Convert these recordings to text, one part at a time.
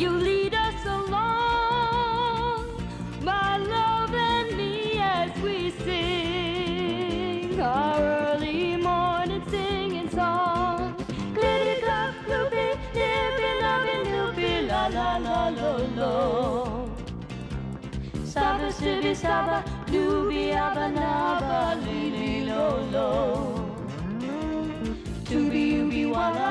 You lead us along, my love and me, as we sing our early morning singing song. Glitty clop, loopy, nippy, loving, loopy, la la la lo lo. Saba, sibi, saba, doobie, abba, naba, lili, lo lo. Tooby, ooby, walla,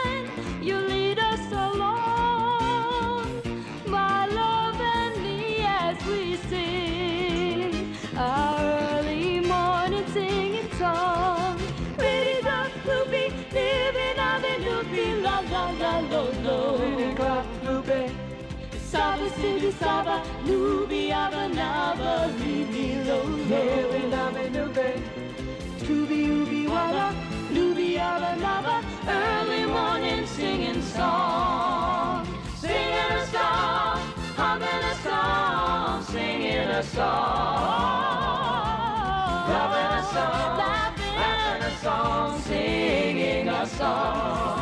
Saba, Nubi, Abanaba, Libi, Lolo, Ebinabe, Nube, Tubi, Ubi, Waba, Lubi, Abanaba, early morning singing song, singing a song, humming a song, singing a song, loving a song, laughing a song, singing a song.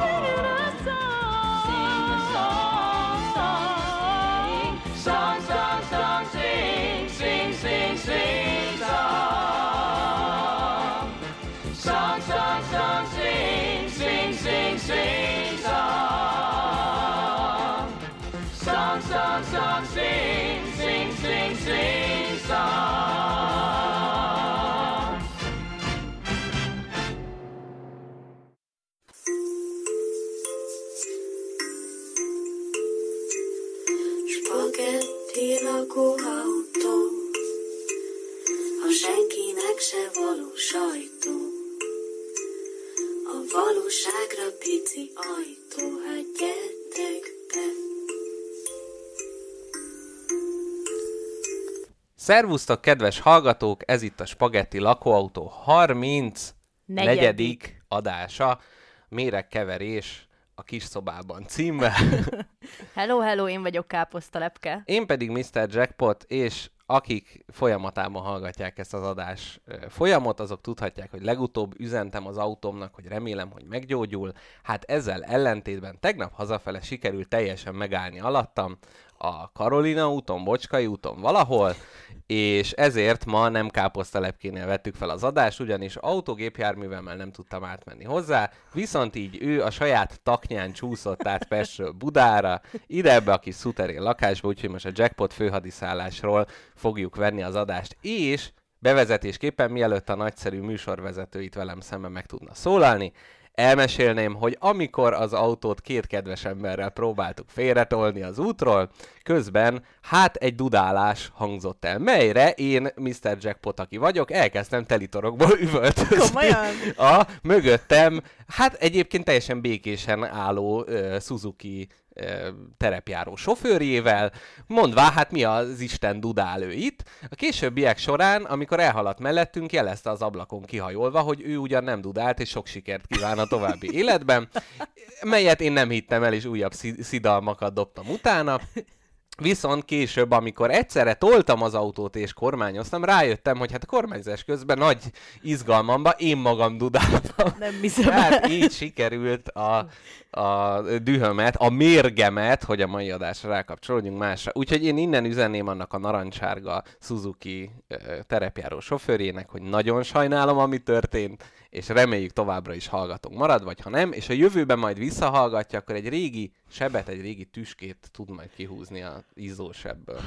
Pici ajtó, hát gyertek be. Szervusztok, kedves hallgatók! Ez itt a Spagetti Lakóautó 30 Negyedik. negyedik adása. Méregkeverés a kis szobában címmel. Hello, hello, én vagyok Káposztalepke. Én pedig Mr. Jackpot, és akik folyamatában hallgatják ezt az adás folyamot, azok tudhatják, hogy legutóbb üzentem az autómnak, hogy remélem, hogy meggyógyul. Hát ezzel ellentétben tegnap hazafele sikerült teljesen megállni alattam, a Karolina úton, Bocskai úton valahol, és ezért ma nem káposztalepkénél vettük fel az adást, ugyanis autógépjárművemmel nem tudtam átmenni hozzá, viszont így ő a saját taknyán csúszott át Pestről Budára, ide ebbe a kis szuterén lakásba, úgyhogy most a jackpot főhadiszállásról fogjuk venni az adást, és bevezetésképpen, mielőtt a nagyszerű műsorvezető itt velem szemben meg tudna szólalni, elmesélném, hogy amikor az autót két kedves emberrel próbáltuk félretolni az útról, közben hát egy dudálás hangzott el, melyre én, Mr. Jackpot, aki vagyok, elkezdtem telitorokból üvöltözni. Komolyan? A mögöttem, hát egyébként teljesen békésen álló uh, Suzuki terepjáró sofőrjével, mondvá, hát mi az Isten dudál ő itt. A későbbiek során, amikor elhaladt mellettünk, jelezte az ablakon kihajolva, hogy ő ugyan nem dudált, és sok sikert kíván a további életben, melyet én nem hittem el, és újabb szi- szidalmakat dobtam utána. Viszont később, amikor egyszerre toltam az autót és kormányoztam, rájöttem, hogy hát a kormányzás közben nagy izgalmamba én magam dudáltam. Nem hiszem Hát el. így sikerült a, a dühömet, a mérgemet, hogy a mai adásra rákapcsolódjunk másra. Úgyhogy én innen üzenném annak a narancsárga Suzuki terepjáró sofőrjének, hogy nagyon sajnálom, ami történt, és reméljük továbbra is hallgatunk marad, vagy ha nem, és a jövőben majd visszahallgatja, akkor egy régi sebet, egy régi tüskét tud majd kihúzni a izzósebből.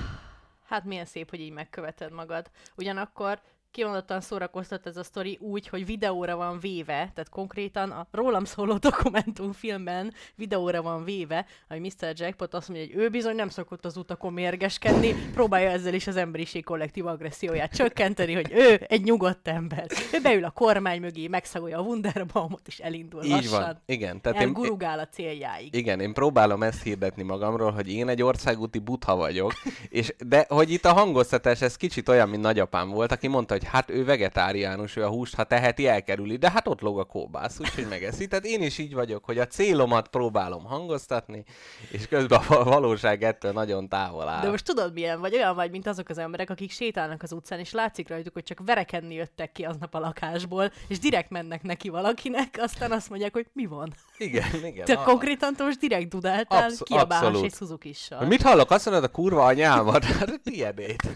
Hát milyen szép, hogy így megköveted magad. Ugyanakkor kimondottan szórakoztat ez a sztori úgy, hogy videóra van véve, tehát konkrétan a rólam szóló dokumentumfilmben videóra van véve, hogy Mr. Jackpot azt mondja, hogy ő bizony nem szokott az utakon mérgeskedni, próbálja ezzel is az emberiség kollektív agresszióját csökkenteni, hogy ő egy nyugodt ember. Ő beül a kormány mögé, megszagolja a Wunderbaumot, és elindul Így lassan. van. Igen. Tehát én, Elgurugál a céljáig. igen, én próbálom ezt hirdetni magamról, hogy én egy országúti butha vagyok, és de hogy itt a hangoztatás, ez kicsit olyan, mint nagyapám volt, aki mondta, hogy hát ő vegetáriánus, ő a húst, ha teheti, elkerüli, de hát ott lóg a kóbász, úgyhogy megeszi. Tehát én is így vagyok, hogy a célomat próbálom hangoztatni, és közben a valóság ettől nagyon távol áll. De most tudod milyen vagy? Olyan vagy, mint azok az emberek, akik sétálnak az utcán, és látszik rajtuk, hogy csak verekedni jöttek ki aznap a lakásból, és direkt mennek neki valakinek, aztán azt mondják, hogy mi van. Igen, igen. Te konkrétan most direkt dudáltál, Absz- kiabálás egy Suzuki-ssal. Mit hallok? Azt mondod, a kurva anyámat? Hát tiédét.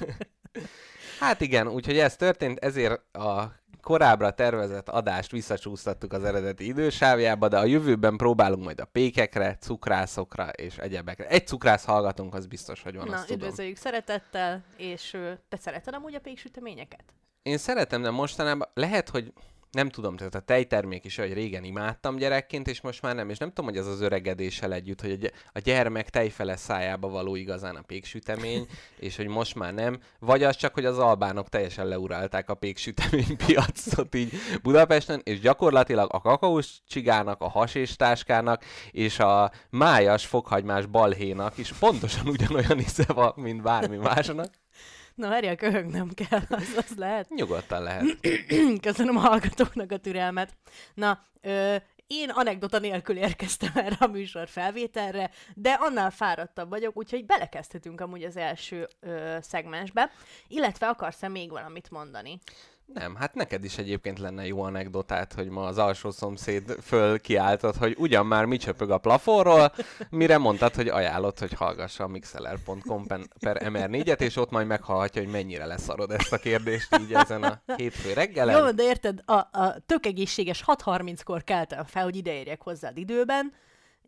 Hát igen, úgyhogy ez történt, ezért a korábbra tervezett adást visszacsúsztattuk az eredeti idősávjába, de a jövőben próbálunk majd a pékekre, cukrászokra és egyebekre. Egy cukrász hallgatunk, az biztos, hogy van, Na, azt tudom. üdvözöljük szeretettel, és te szereted amúgy a péksüteményeket? Én szeretem, de mostanában lehet, hogy nem tudom, tehát a tejtermék is, hogy régen imádtam gyerekként, és most már nem, és nem tudom, hogy ez az öregedéssel együtt, hogy a gy- a gyermek tejfele szájába való igazán a péksütemény, és hogy most már nem, vagy az csak, hogy az albánok teljesen leurálták a péksütemény piacot így Budapesten, és gyakorlatilag a kakaós csigának, a hasésstáskának és a májas fokhagymás balhénak is pontosan ugyanolyan íze van, mint bármi másnak. Na, várjál, köhögnem kell, az, az lehet. Nyugodtan lehet. Köszönöm a hallgatóknak a türelmet. Na, ö, én anekdota nélkül érkeztem erre a műsor felvételre, de annál fáradtabb vagyok, úgyhogy belekezdhetünk amúgy az első ö, szegmensbe. Illetve akarsz-e még valamit mondani? Nem, hát neked is egyébként lenne jó anekdotát, hogy ma az alsó szomszéd föl kiáltott, hogy ugyan már mi csöpög a plafonról, mire mondtad, hogy ajánlott, hogy hallgassa a mixeler.com per MR4-et, és ott majd meghallhatja, hogy mennyire leszarod ezt a kérdést így ezen a hétfő reggelen. Jó, de érted, a, a tök egészséges 6.30-kor keltem fel, hogy ideérjek hozzád időben,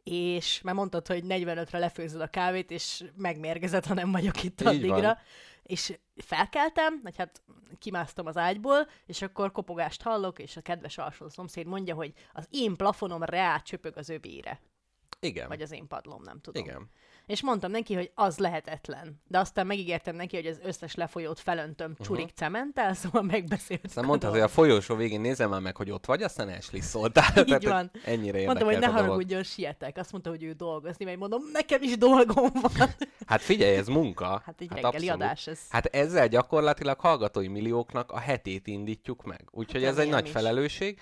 és már mondtad, hogy 45-re lefőzöd a kávét, és megmérgezett, ha nem vagyok itt Így van. És felkeltem, vagy hát kimásztam az ágyból, és akkor kopogást hallok, és a kedves alsó szomszéd mondja, hogy az én plafonom reá csöpög az öbére. Igen. Vagy az én padlom, nem tudom. Igen. És mondtam neki, hogy az lehetetlen. De aztán megígértem neki, hogy az összes lefolyót felöntöm csurik cementtel, szóval megbeszéltük Aztán mondtad, hogy a folyósó végén nézem már meg, hogy ott vagy, aztán elslisszoltál. Tehát, hogy van. Ennyire Mondtam, hogy ne haragudjon, sietek. Azt mondta, hogy ő dolgozni, vagy mondom, nekem is dolgom van. Hát figyelj, ez munka. Hát egy hát reggeli abszolút. adás ez. Hát ezzel gyakorlatilag hallgatói millióknak a hetét indítjuk meg. Úgyhogy Hát ez egy nagy is. felelősség.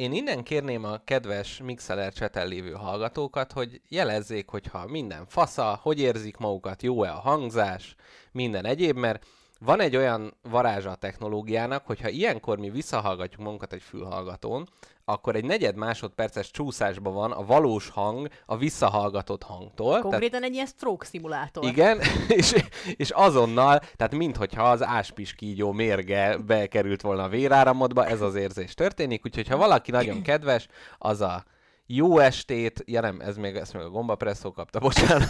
Én innen kérném a kedves Mixeler cseten lévő hallgatókat, hogy jelezzék, hogyha minden fasza, hogy érzik magukat, jó-e a hangzás, minden egyéb, mert van egy olyan varázsa a technológiának, hogyha ilyenkor mi visszahallgatjuk magunkat egy fülhallgatón, akkor egy negyed másodperces csúszásban van a valós hang a visszahallgatott hangtól. Tehát Konkrétan egy ilyen stroke szimulátor. igen, és, és azonnal, tehát minthogyha az áspis kígyó mérge bekerült volna a véráramodba, ez az érzés történik, úgyhogy ha valaki nagyon kedves, az a jó estét, ja nem, ez még, ezt még a gombapresszó kapta, bocsánat.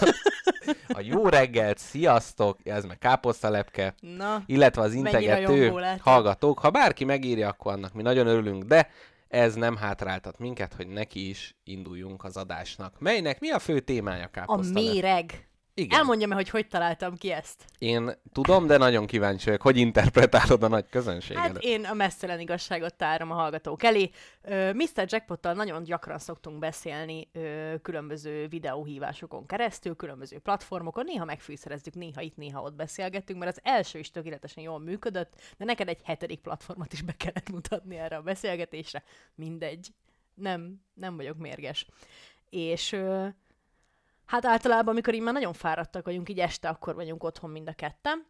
A jó reggelt, sziasztok, ez meg káposztalepke, Na, illetve az integető hallgatók. Ha bárki megírja, akkor annak mi nagyon örülünk, de ez nem hátráltat minket, hogy neki is induljunk az adásnak. Melynek mi a fő témája a káposztalepke? méreg. Igen. Elmondjam, hogy hogy találtam ki ezt. Én tudom, de nagyon kíváncsi vagyok, hogy interpretálod a nagy közönségedet. Hát én a messzelen igazságot tárom a hallgatók elé. Mr. Jackpottal nagyon gyakran szoktunk beszélni különböző videóhívásokon keresztül, különböző platformokon, néha megfűszerezzük, néha itt, néha ott beszélgetünk, mert az első is tökéletesen jól működött, de neked egy hetedik platformot is be kellett mutatni erre a beszélgetésre. Mindegy. Nem, nem vagyok mérges. És hát általában, amikor így már nagyon fáradtak vagyunk, így este akkor vagyunk otthon mind a ketten,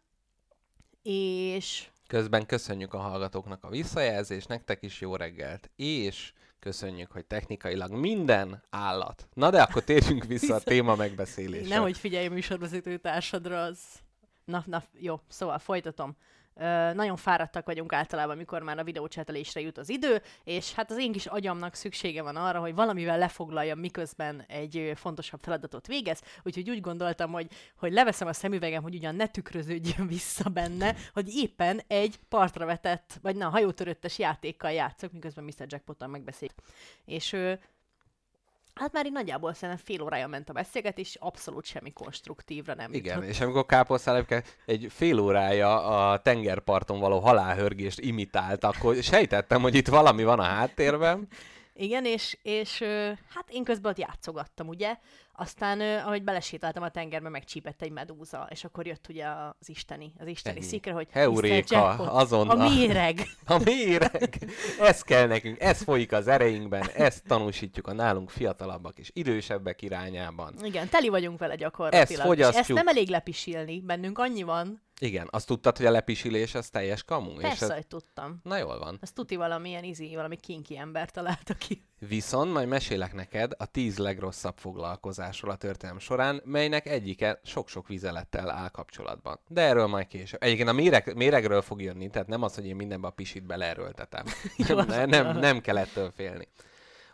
és Közben köszönjük a hallgatóknak a visszajelzést, nektek is jó reggelt, és köszönjük, hogy technikailag minden állat. Na de akkor térjünk vissza a téma megbeszélésre. Nehogy figyelj a műsorvezető társadra, az... Na, na, jó, szóval folytatom. Nagyon fáradtak vagyunk általában, amikor már a videócsetelésre jut az idő, és hát az én kis agyamnak szüksége van arra, hogy valamivel lefoglaljam, miközben egy fontosabb feladatot végez, úgyhogy úgy gondoltam, hogy, hogy leveszem a szemüvegem, hogy ugyan ne tükröződjön vissza benne, hogy éppen egy partra vetett, vagy na, hajótöröttes játékkal játszok, miközben Mr. Jackpottal megbeszéljük. És Hát már így nagyjából szerintem fél órája ment a beszélgetés, abszolút semmi konstruktívra nem Igen, jutott. és amikor káposztálepke egy fél órája a tengerparton való halálhörgést imitált, akkor sejtettem, hogy itt valami van a háttérben. Igen, és, és hát én közben ott játszogattam, ugye? Aztán, ahogy belesétáltam a tengerbe, megcsípett egy medúza, és akkor jött ugye az isteni, az isteni Ennyi. szikre, hogy Heuréka, azonnal. A méreg. A méreg! Ez kell nekünk, ez folyik az ereinkben, ezt tanúsítjuk a nálunk fiatalabbak és idősebbek irányában. Igen, teli vagyunk vele gyakorlatilag. Ezt és ezt fogyasztjuk. nem elég lepisilni, bennünk annyi van. Igen, azt tudtad, hogy a lepisilés az teljes kamu? Persze, ez... hogy tudtam. Na jól van. Azt tuti valamilyen izi, valami kinki ember találta ki. Viszont majd mesélek neked a tíz legrosszabb foglalkozásról a történelem során, melynek egyike sok-sok vizelettel áll kapcsolatban. De erről majd később. Egyébként a méreg, méregről fog jönni, tehát nem az, hogy én mindenbe a pisit beleerőltetem. Nem, nem, nem kell ettől félni.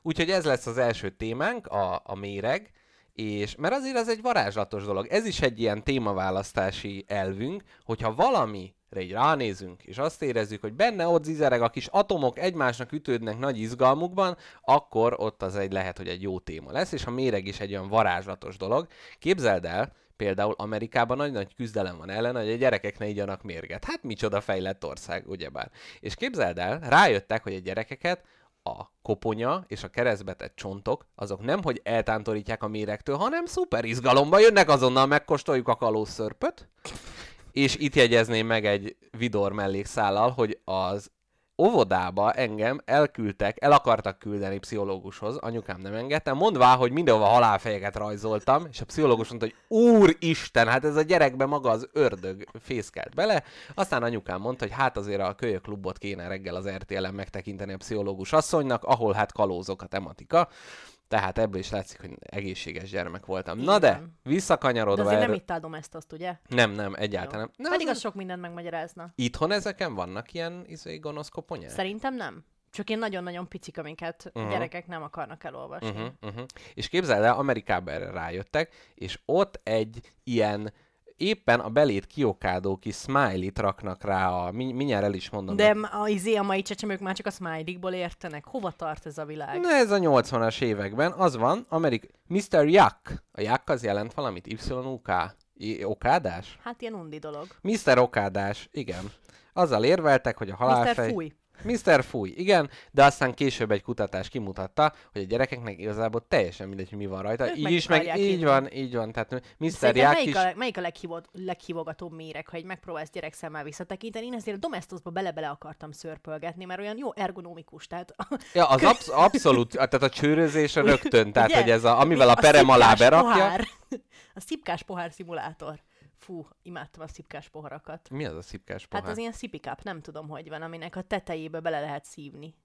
Úgyhogy ez lesz az első témánk, a, a méreg, és mert azért ez egy varázslatos dolog. Ez is egy ilyen témaválasztási elvünk, hogyha valami így ránézünk, és azt érezzük, hogy benne ott zizereg a kis atomok, egymásnak ütődnek nagy izgalmukban, akkor ott az egy lehet, hogy egy jó téma lesz, és a méreg is egy olyan varázslatos dolog. Képzeld el, például Amerikában nagy-nagy küzdelem van ellen, hogy a gyerekek ne igyanak mérget. Hát micsoda fejlett ország, ugyebár. És képzeld el, rájöttek, hogy a gyerekeket a koponya és a keresztbetett csontok, azok nem, hogy eltántorítják a méregtől, hanem szuper izgalomba jönnek, azonnal megkóstoljuk a kalószörpöt, és itt jegyezném meg egy vidor mellékszállal, hogy az óvodába engem elküldtek, el akartak küldeni pszichológushoz, anyukám nem engedte, mondvá, hogy mindenhova halálfejeket rajzoltam, és a pszichológus mondta, hogy úristen, hát ez a gyerekbe maga az ördög fészkelt bele. Aztán anyukám mondta, hogy hát azért a kölyök klubot kéne reggel az RTL-en megtekinteni a pszichológus asszonynak, ahol hát kalózok a tematika. Tehát ebből is látszik, hogy egészséges gyermek voltam. Na de, Igen. De visszakanyarodva azért nem itt áldom ezt azt, ugye? Nem, nem, egyáltalán nem. Na, Pedig az- az sok mindent megmagyarázna. Itthon ezeken vannak ilyen izé, gonosz koponyák? Szerintem nem. Csak én nagyon-nagyon picik, amiket uh-huh. gyerekek nem akarnak elolvasni. Uh-huh. uh-huh. És képzeld el, Amerikában erre rájöttek, és ott egy ilyen éppen a belét kiokádó kis smiley-t raknak rá a, mi, mindjárt el is mondom. De m- a, izé, a mai csecsemők már csak a smiley-ból értenek. Hova tart ez a világ? Na ez a 80-as években, az van, Amerik... Mr. Yuck. A Yuck az jelent valamit? Y-U-K? I- Okádás? Hát ilyen undi dolog. Mr. Okádás, igen. Azzal érveltek, hogy a Mr. halálfej... Fúj. Mr. Fúj, igen, de aztán később egy kutatás kimutatta, hogy a gyerekeknek igazából teljesen mindegy, hogy mi van rajta. Ők így is, meg így van, így van. Tehát Mr. Ják melyik, is... a, melyik a leghívod, leghívogatóbb méreg, ha egy megpróbálsz gyerek szemmel visszatekinteni? Én ezért a Domestosba bele-bele akartam szörpölgetni, mert olyan jó ergonomikus. Tehát Ja, az absz- abszolút, tehát a csőrözésre rögtön, tehát Ugye? hogy ez a, amivel a perem alá berakja. Pohár. A szipkás pohár szimulátor. Fú, imádtam a szipkás poharakat. Mi az a szipkás pohár? Hát az ilyen szipikáp, nem tudom, hogy van, aminek a tetejébe bele lehet szívni.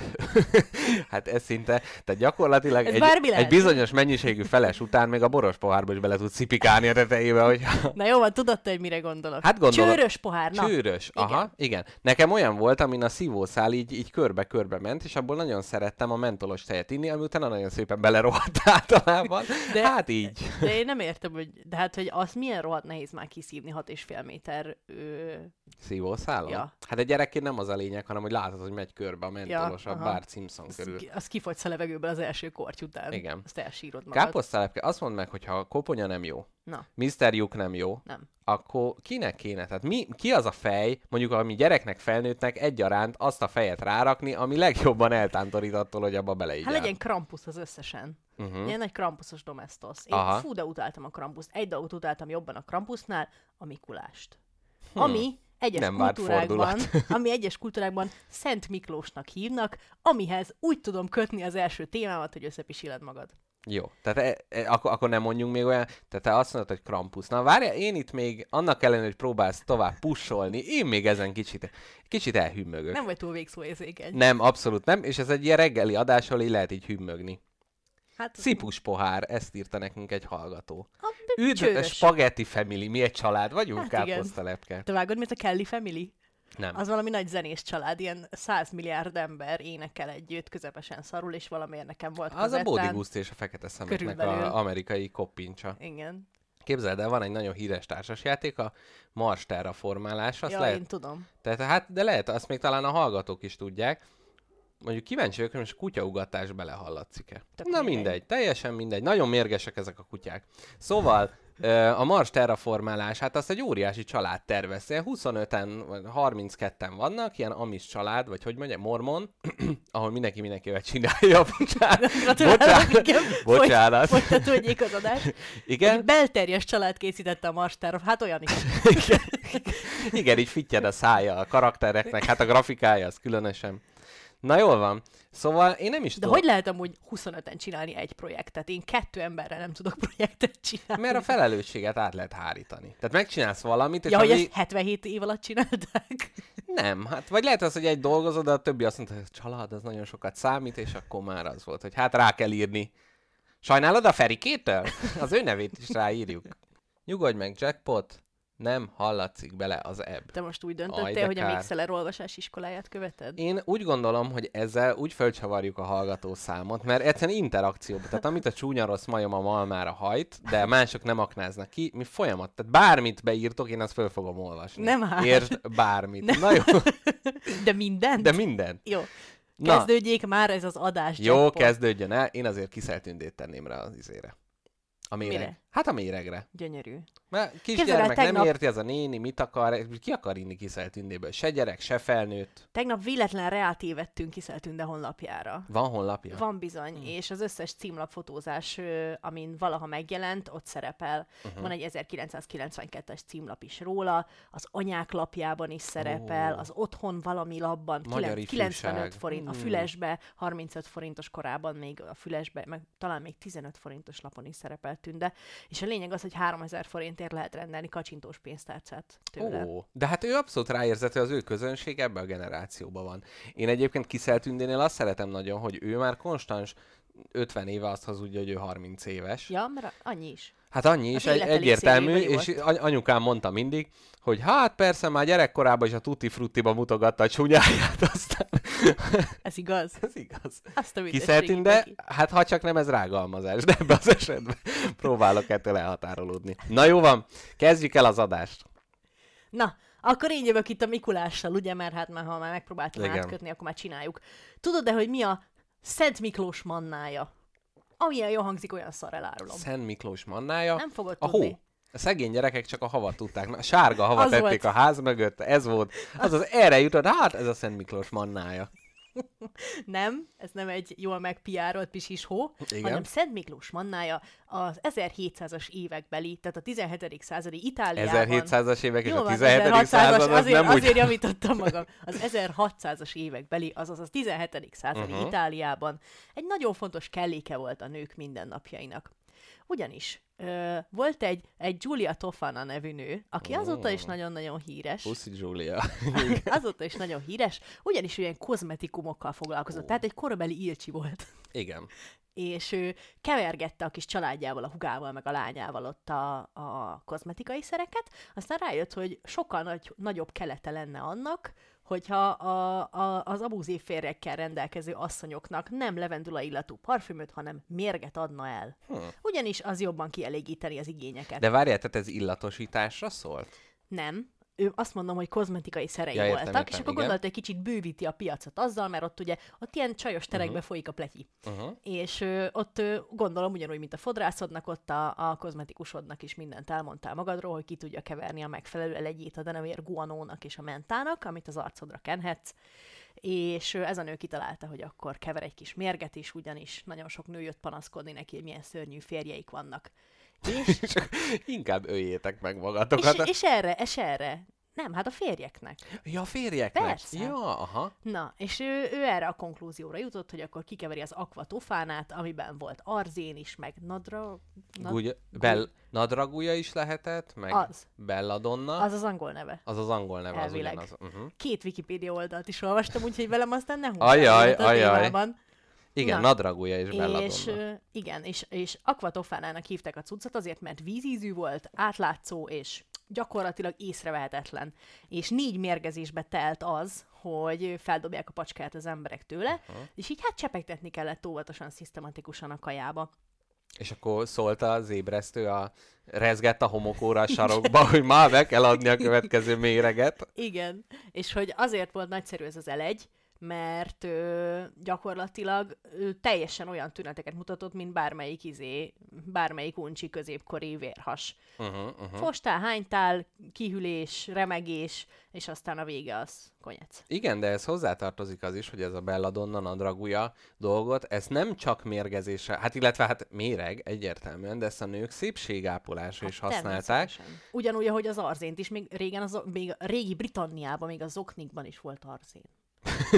Hát ez szinte, tehát gyakorlatilag Ez egy, egy bizonyos mennyiségű feles után még a boros pohárba is bele tud szipikálni a tetejébe, hogy Na jó, van, tudod te, hogy mire gondolok? Hát gondolom. Csőrös pohár, na. Csőrös, igen. aha, igen. Nekem olyan volt, amin a szívószál így, így körbe-körbe ment, és abból nagyon szerettem a mentolos tejet inni, ami utána nagyon szépen belerohadt általában. De... De- Hát így. De én nem értem, hogy, de hát, hogy az milyen rohadt nehéz már kiszívni 6,5 méter. Ö... Szívószálon? Ja. Hát egy gyerekként nem az a lényeg, hanem hogy látod, hogy megy körbe a mentolos a aha. Bart Simpson Az, körül. az kifogysz a levegőből az első korty után. Igen. Azt elsírod magad. Káposztalepke, azt mondd meg, hogy ha koponya nem jó, Na, Mr. Juk nem jó, nem. akkor kinek kéne? Tehát mi, ki az a fej, mondjuk ami gyereknek, felnőttnek egyaránt azt a fejet rárakni, ami legjobban eltántorít attól, hogy abba beleígyál. Hát legyen Krampus az összesen. Uh-huh. Ilyen nagy Krampuszos domestos. Én Aha. fú, de utáltam a Krampuszt. Egy dolgot utáltam jobban a Krampusznál, a Mikulást. Hmm. Ami egyes Nem kultúrákban, ami egyes kultúrákban Szent Miklósnak hívnak, amihez úgy tudom kötni az első témámat, hogy összepisiled magad. Jó, tehát e, e, akkor, akkor nem mondjunk még olyan, tehát te azt mondod, hogy Krampus. Na várjál, én itt még annak ellenére, hogy próbálsz tovább pusolni, én még ezen kicsit, kicsit elhümmögök. Nem vagy túl végszóérzékeny. nem, abszolút nem, és ez egy ilyen reggeli adás, ahol így lehet így hümmögni. Hát, Szipus pohár, ezt írta nekünk egy hallgató. De Üdv, csőrös. Family, mi egy család vagyunk, Hát káposztalepke. Te vágod, mint a Kelly Family? Nem. Az valami nagy zenés család, ilyen 100 milliárd ember énekel együtt, közepesen szarul, és valamiért nekem volt Az a kazettán. Body Ghost és a Fekete Szemeknek Körülbelül. a amerikai koppincsa. Igen. Képzeld el, van egy nagyon híres társasjáték, a Mars terraformálás, azt ja, lehet, én tudom. tehát, hát, de lehet, azt még talán a hallgatók is tudják. Mondjuk kíváncsi vagyok, hogy most kutyaugatás belehallatszik-e. Tök Na mindegy. mindegy, teljesen mindegy. Nagyon mérgesek ezek a kutyák. Szóval a Mars terraformálás, hát azt egy óriási család tervez. Ilyen 25-en, vagy 32-en vannak, ilyen amis család, vagy hogy mondja, mormon, ahol mindenki mindenkivel csinálja. Bocsánat. Gratulálok, igen. Bocsánat. Folyt- Folytatódjék az adás. Igen? Egy belterjes család készítette a Marstára, hát olyan is. Igen, igen, így fittyed a szája a karaktereknek, hát a grafikája az különösen. Na jól van. Szóval én nem is De tudom. hogy lehet amúgy 25-en csinálni egy projektet? Én kettő emberrel nem tudok projektet csinálni. Mert a felelősséget át lehet hárítani. Tehát megcsinálsz valamit, és Ja, a hogy ezt 77 év alatt csinálták? Nem, hát vagy lehet az, hogy egy dolgozod, de a többi azt mondta, hogy a család az nagyon sokat számít, és akkor már az volt, hogy hát rá kell írni. Sajnálod a Ferikétől? Az ő nevét is ráírjuk. Nyugodj meg, jackpot, nem hallatszik bele az ebb. Te most úgy döntöttél, hogy a. Mixeler olvasás iskoláját követed? Én úgy gondolom, hogy ezzel úgy fölcsavarjuk a hallgató számot, mert egyszerűen interakcióba. Tehát amit a csúnya rossz majom a malmára hajt, de mások nem aknáznak ki, mi folyamat. Tehát bármit beírtok, én azt föl fogom olvasni. Nem áll. Értsd, bármit. Na jó, De mindent? de minden. Jó. Na. Kezdődjék már ez az adás. Jó, jackpot. kezdődjön el. Én azért kiszeltündét tenném rá az izére. A méreg. Mire? Hát a méregre. Gyönyörű. Mert kisgyermek nem tegnap- érti, az a néni mit akar, ki akar inni kiszeltündéből? Se gyerek, se felnőtt. Tegnap véletlen reátévettünk Kiszeltünde honlapjára. Van honlapja? Van bizony, Hmm. és az összes címlapfotózás, amin valaha megjelent, ott szerepel. Uh-huh. Van egy 1992-es címlap is róla, az anyák lapjában is szerepel, Ó. az otthon valami labban, Magyar kilen- ifjúság. 95 forint, a Hmm. fülesbe, 35 forintos korában még a fülesbe, meg talán még 15 forintos lapon is szerepelt Tünde, és a lényeg az, hogy 3000 forintért lehet rendelni kacsintós pénztárcát tőle. Ó, de hát ő abszolút ráérzett, hogy az ő közönség ebben a generációban van. Én egyébként Kiszeltündénél azt szeretem nagyon, hogy ő már konstans 50 éve azt hazudja, hogy ő 30 éves. Ja, mert annyi is. Hát annyi is, egy, egyértelmű, és any- anyukám mondta mindig, hogy hát persze már gyerekkorában is a tutti fruttiba mutogatta a csúnyáját, aztán Ez igaz. ez igaz. Azt a büdösségét Kiszeltünde, neki. hát ha csak nem ez rágalmazás, de ebben az esetben próbálok ettől elhatárolódni. Na jó van, kezdjük el az adást. Na, akkor én jövök itt a Mikulással, ugye, mert hát már, ha már megpróbáltam Igen. átkötni, akkor már csináljuk. Tudod-e, hogy mi a Szent Miklós mannája? Amilyen jó hangzik, olyan szar elárulom. Szent Miklós mannája. Nem fogod A tudni. hó. A szegény gyerekek csak a havat tudták. A sárga havat Az tették volt. a ház mögött, ez volt. Az az erre jutott, hát ez a Szent Miklós mannája. Nem, ez nem egy jól megpiárolt pisis hó, Igen. hanem Szent Miklós mannája az 1700-as évekbeli, tehát a 17. századi Itáliában. 1700-as évek és a van, 17. 1600-as, század, az azért, nem úgy... azért javítottam magam. Az 1600-as évekbeli, azaz az 17. századi uh-huh. Itáliában egy nagyon fontos kelléke volt a nők mindennapjainak. Ugyanis ö, volt egy, egy Giulia Tofana nevű nő, aki azóta is nagyon-nagyon híres. Pussy Julia. Azóta is nagyon híres, ugyanis ilyen kozmetikumokkal foglalkozott, tehát egy korabeli ilcsi volt. Igen. És ő kevergette a kis családjával, a hugával, meg a lányával ott a, a kozmetikai szereket, aztán rájött, hogy sokkal nagy, nagyobb kelete lenne annak, hogyha a, a, az abúzív férjekkel rendelkező asszonyoknak nem levendula illatú parfümöt, hanem mérget adna el. Hm. Ugyanis az jobban kielégíteni az igényeket. De várjál, tehát ez illatosításra szólt? Nem. Ő azt mondom, hogy kozmetikai szerei Ja, értem, voltak, értem, és akkor igen. gondolta, hogy kicsit bővíti a piacot azzal, mert ott ugye ott ilyen csajos terekbe uh-huh. folyik a pleti. Uh-huh. És ö, ott ö, gondolom ugyanúgy, mint a fodrászodnak, ott a, a kozmetikusodnak is mindent elmondtál magadról, hogy ki tudja keverni a megfelelő elegyét a denevér guanónak és a mentának, amit az arcodra kenhetsz. És ö, ez a nő kitalálta, hogy akkor kever egy kis mérget is, ugyanis nagyon sok nő jött panaszkodni neki, hogy milyen szörnyű férjeik vannak. És, Csak inkább öljétek meg és, magatokat. és erre, és erre. Nem, hát a férjeknek. Ja, a férjeknek. Persze. Ja, aha. Na, és ő, ő erre a konklúzióra jutott, hogy akkor kikeveri az akvatofánát, amiben volt arzén is, meg nadra... nad- Úgy, bell, nadragúja is lehetett, meg Az. belladonna. Az az angol neve. Az az angol neve, Elvileg. az ugyanaz. Uh-huh. Két Wikipédia oldalt is olvastam, úgyhogy velem aztán ne Ajaj, húzzál a ajaj. Igen, Na. nadragúja és belladonna. És igen, és, és akvatofánának hívták a cuccot azért, mert vízízű volt, átlátszó és gyakorlatilag észrevehetetlen. És négy mérgezésbe telt az, hogy feldobják a pacskát az emberek tőle, uh-huh. és így hát csepegtetni kellett óvatosan, szisztematikusan a kajába. És akkor szólt az ébresztő, a, rezgett a homokóra a sarokba, hogy már be kell adni a következő méreget. Igen, és hogy azért volt nagyszerű ez az elegy, mert ö, gyakorlatilag ö, teljesen olyan tüneteket mutatott, mint bármelyik izé, bármelyik uncsi középkori vérhas. Uh-huh, uh-huh. Fostál, hánytál, kihűlés, remegés, és aztán a vége az konyec. Igen, de ez hozzátartozik az is, hogy ez a belladonna nadragúja dolgot, ez nem csak mérgezésre, hát illetve hát méreg egyértelműen, de ezt a nők szépségápolásra Hát is használták. Ugyanúgy, ahogy az arzént is, még régen, az, még a régi Britanniában, még az oknikban is volt arzén.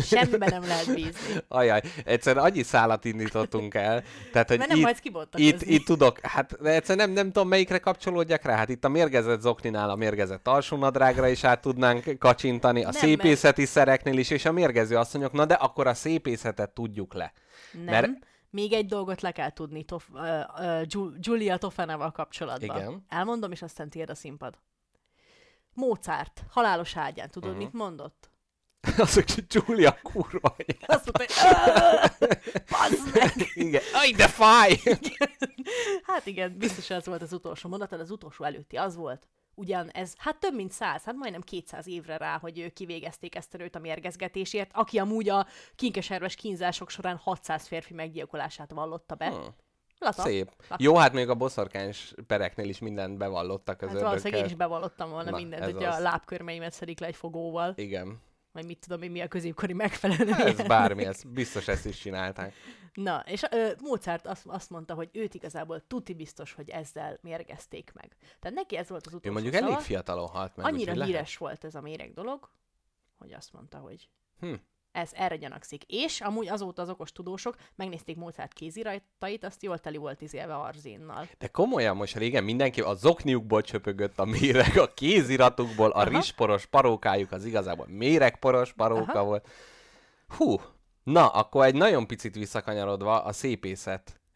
Semmiben nem lehet bízni. Ajaj, egyszerűen annyi szálat indítottunk el. Tehát, hogy Mert nem itt, itt, itt tudok, hát de egyszerűen nem, nem tudom melyikre kapcsolódjak rá. Hát itt a mérgezett zokninál a mérgezett alsónadrágra is át tudnánk kacsintani, a Nem, szépészeti szereknél is, és a mérgező asszonyok, na de akkor a szépészetet tudjuk le. Nem. Mert- Még egy dolgot le kell tudni Tof, uh, uh, Ju- Giulia Tofanával kapcsolatban. Igen. Elmondom, és aztán tiéd a színpad. Mozart, halálos ágyán, tudod, uh-huh. mit mondott? Azok, hogy Julia kurva anyja. Azt mondta, hogy "Öh, bazd meg! Igen. Aj, de fáj! Hát igen, biztos ez volt az utolsó mondat, az utolsó előtti az volt. Ugyan ez, hát több mint száz, hát majdnem 200 évre rá, hogy ők kivégezték ezt a a mérgezgetésért, aki amúgy a kinkeserves kínzások során 600 férfi meggyilkolását vallotta be. Hmm. Lata. Szép. Lata. Jó, hát még a boszorkányos pereknél is mindent bevallottak az Hát valószínűleg én is bevallottam volna Na, mindent, hogy a az. lábkörmeimet szedik le egy fogóval, Igen. Vagy mit tudom én, mi a középkori megfelelő. Ez bármi, ez biztos ezt is csinálták. Na, és ö, Mozart azt, azt mondta, hogy őt igazából tuti biztos, hogy ezzel mérgezték meg. Tehát neki ez volt az Ő utolsó mondjuk szava. elég fiatalon halt meg. Annyira úgyhogy lehet. híres volt ez a méreg dolog, hogy azt mondta, hogy Hm. Ez erre gyanakszik. És amúgy azóta az okos tudósok megnézték Mozart kézirajtait, azt jól teli volt izélve arzénnal. De komolyan most régen mindenki a zokniukból csöpögött a méreg, a kéziratukból, a Aha. rizsporos parókájuk az igazából méregporos paróka Aha. volt. Hú, na, akkor egy nagyon picit visszakanyarodva a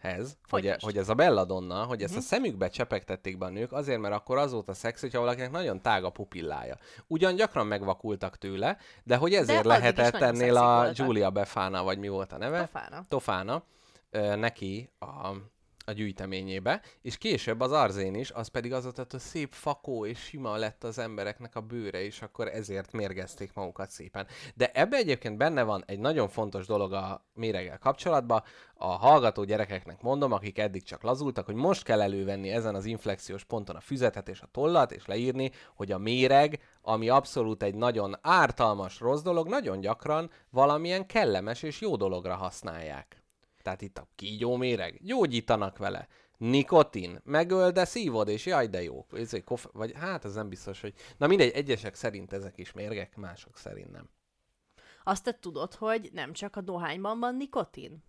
szépészethez, hogy, Folytasd. hogy ez a belladonna, hogy ezt Mhm. a szemükbe csepegtették be a nők, azért, mert akkor az volt a szex, hogyha valakinek nagyon tág a pupillája. Ugyan gyakran megvakultak tőle, de hogy ezért is lehetett ennél a voltak. Julia Befana, vagy mi volt a neve? Tofána. Tofána neki a, a gyűjteményébe, és később az arzén is, az pedig az volt, hogy szép fakó és sima lett az embereknek a bőre, és akkor ezért mérgezték magukat szépen. De ebbe egyébként benne van egy nagyon fontos dolog a méreggel kapcsolatban, a hallgató gyerekeknek mondom, akik eddig csak lazultak, hogy most kell elővenni ezen az inflexiós ponton a füzetet és a tollat, és leírni, hogy a méreg, ami abszolút egy nagyon ártalmas rossz dolog, nagyon gyakran valamilyen kellemes és jó dologra használják. Tehát itt a kígyó méreg, gyógyítanak vele. Nikotin, megöl, de szívod, és jaj, de jó. Ez egy kof- vagy hát ez nem biztos, hogy... Na mindegy, egyesek szerint ezek is mérgek, mások szerint nem. Azt te tudod, hogy nem csak a dohányban van nikotin?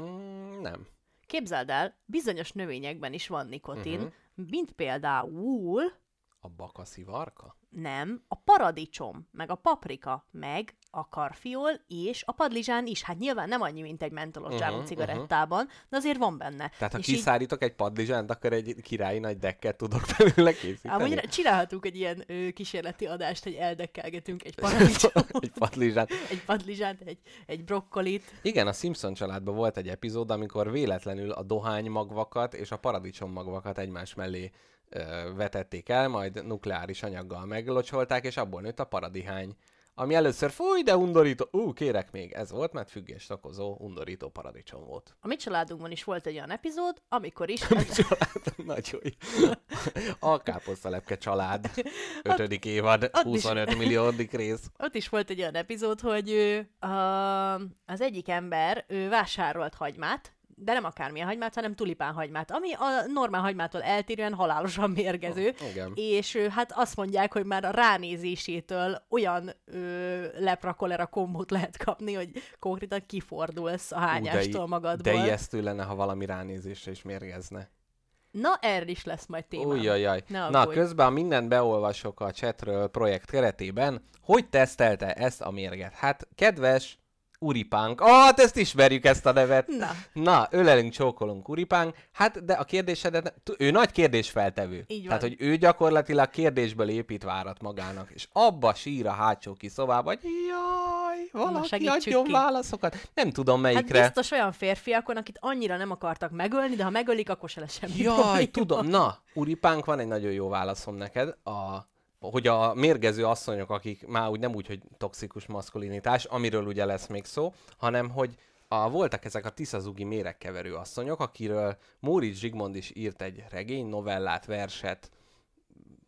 Mm, nem. Képzeld el, bizonyos növényekben is van nikotin, uh-huh. mint például A bakaszivarka? nem, a paradicsom, meg a paprika, meg a karfiol és a padlizsán is. Hát nyilván nem annyi, mint egy mentolos Mhm, uh-huh, mhm. cigarettában, de azért van benne. Tehát ha És így- kiszárítok egy padlizsánt, akkor egy királyi nagy dekket tudok belőle készíteni? Amúgy csinálhatunk egy ilyen ö, kísérleti adást, hogy eldekkelgetünk egy paradicsomot, egy padlizsát. egy padlizsánt, egy, egy brokkolit. Igen, a Simpson családban volt egy epizód, amikor véletlenül a dohánymagvakat és a paradicsommagvakat egymás mellé vetették el, majd nukleáris anyaggal meglocsolták, és abból nőtt a paradihány. Ami először fúj, de undorító. Ú, kérek még, ez volt, mert függést okozó, undorító paradicsom volt. A mi családunkban is volt egy olyan epizód, amikor is... Család, nagyon jó. A káposztalepke család. Ötödik évad, ott is- 25 milliódik rész. Ott is volt egy olyan epizód, hogy ő, a, az egyik ember ő vásárolt hagymát, de nem akármilyen hagymát, hanem tulipán hagymát, ami a normál hagymától eltérően halálosan mérgező. Igen. És hát azt mondják, hogy már a ránézésétől olyan ö, lepra-kolera kombót lehet kapni, hogy konkrétan kifordulsz a hányástól Ú, magadból. De ijesztő lenne, ha valami ránézésre is mérgezne. Na, erről is lesz majd témám. Ujjajaj. Na, aggódj. közben mindent beolvasok a chatről projekt keretében. Hogy tesztelte ezt a mérget? Hát, kedves Uripánk. Ah, hát ezt ismerjük, ezt a nevet. Na. Na, ölelünk, csókolunk Uripánk. Hát, de a kérdésedet, ő nagy kérdésfeltevő. Így van. Tehát, hogy ő gyakorlatilag kérdésből épít várat magának, és abba sír a hátsó ki szobába, hogy jaj, valaki segítsük adjon ki. válaszokat. Nem tudom Hát melyikre. biztos olyan férfiakon, akit annyira nem akartak megölni, de ha megölik, akkor se lesz semmi Jaj, probléma. tudom. Na, Uripánk, van egy nagyon jó válaszom neked. A, hogy a mérgező asszonyok, akik már úgy nem úgy, hogy toxikus maszkulinitás, amiről ugye lesz még szó, hanem hogy a, voltak ezek a tiszazugi méregkeverő asszonyok, akiről Móricz Zsigmond is írt egy regény, novellát, verset,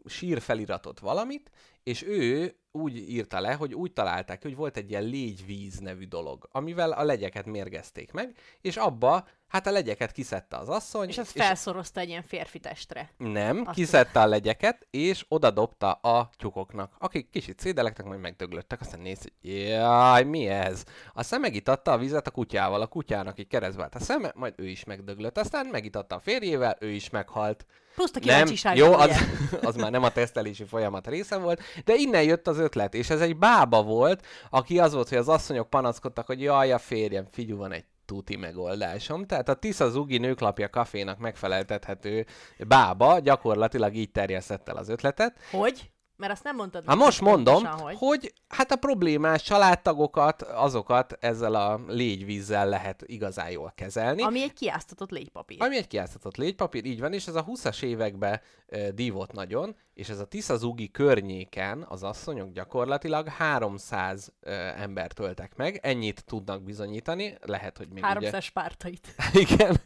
sír feliratot valamit, és ő úgy írta le, hogy úgy találták, hogy volt egy ilyen légyvíz nevű dolog, amivel a legyeket mérgezték meg, és abba, hát a legyeket kiszedte az asszony, És ezt felszorozta egy ilyen férfi testre. nem, Azt kiszedte a legyeket, és oda dobta a tyúkoknak, akik kicsit szédelektek, majd megdöglöttek, aztán néz, hogy jaj, mi ez? Aztán megitatta a vizet a kutyával, a kutyának így keresztbe állt a szeme, majd ő is megdöglött, aztán megitatta a férjével, ő is meghalt. Plusz a Nem, jó, az, az már nem a tesztelési folyamat része volt, de innen jött az ötlet, és ez egy bába volt, aki az volt, hogy az asszonyok panaszkodtak, hogy jaj, a férjem, figyú, van egy tuti megoldásom. Tehát a Tisza Zugi nőklapja kafénak megfeleltethető bába gyakorlatilag így terjesztett el az ötletet. Hogy? Mert azt nem mondtad. Hát most mondom, hogy... hogy hát a problémás családtagokat, azokat ezzel a légyvízzel lehet igazán jól kezelni. Ami egy kiáztatott légypapír. Ami egy kiáztatott légypapír, így van, és ez a 20-as években e, dívott nagyon, és ez a Tiszazugi környéken az asszonyok gyakorlatilag 300 e, embert töltek meg, ennyit tudnak bizonyítani, lehet, hogy még 300 spártait. ugye... Igen,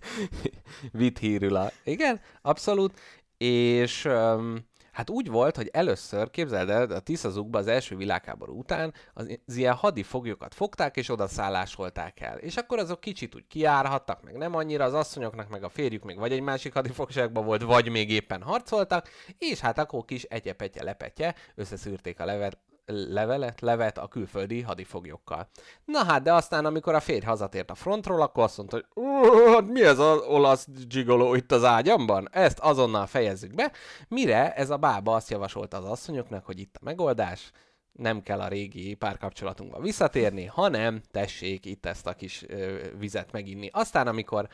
vitt hírül a... Igen, abszolút, és... Um, Hát úgy volt, hogy először, képzeld el, a Tiszazukba az első világháború után az, ilyen hadifoglyokat fogták, és oda szállásolták el. És akkor azok kicsit úgy kiárhattak, meg nem annyira, az asszonyoknak, meg a férjük még vagy egy másik hadifogságban volt, vagy még éppen harcoltak, és hát akkor kis egyepetje lepetje összeszűrték a levet, levelet, levet a külföldi hadifoglyokkal. Na hát, de aztán, amikor a férj hazatért a frontról, akkor azt mondta, hogy "Ó, hát mi ez az olasz gigoló itt az ágyamban? Ezt azonnal fejezzük be. Mire ez a bába azt javasolta az asszonyoknak, hogy itt a megoldás, nem kell a régi párkapcsolatunkba visszatérni, hanem tessék itt ezt a kis ö, vizet meginni. Aztán, amikor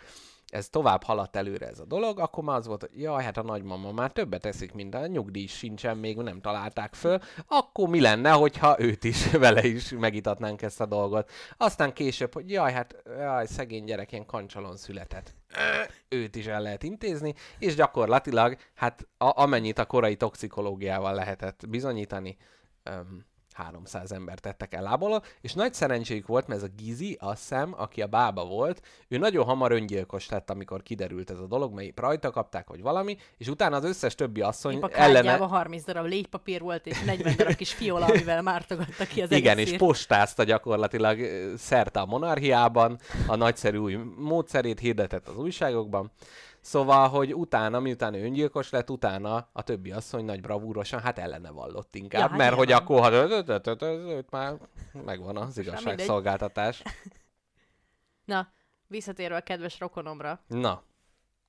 ez tovább haladt előre ez a dolog, akkor már az volt, hogy jaj, hát a nagymama már többet eszik, mint a nyugdíj sincsen, még nem találták föl, akkor mi lenne, hogyha őt is, vele is megitatnánk ezt a dolgot. Aztán később, hogy jaj, hát jaj, szegény gyerek ilyen kancsalon született. Őt is el lehet intézni, és gyakorlatilag, hát a, amennyit a korai toxikológiával lehetett bizonyítani, öm, 300 ember tettek el lából, és nagy szerencséjük volt, mert ez a Gizi, azt hiszem, aki a bába volt, ő nagyon hamar öngyilkos lett, amikor kiderült ez a dolog, épp rajta kapták, vagy valami, és utána az összes többi asszony Épp a ellene... kártyában 30 darab légypapír volt, és 40 darab kis fiola, amivel mártogatta ki az Igen, és egészét. postázta gyakorlatilag szerte a monarchiában, a nagyszerű új módszerét hirdetett az újságokban. Szóval, hogy utána, miután ő öngyilkos lett, utána a többi asszony nagy bravúrosan, hát ellene vallott inkább, Ja, hát mert hogy akkor, ha őt már megvan az igazságszolgáltatás. Na, visszatérve a kedves rokonomra, Na,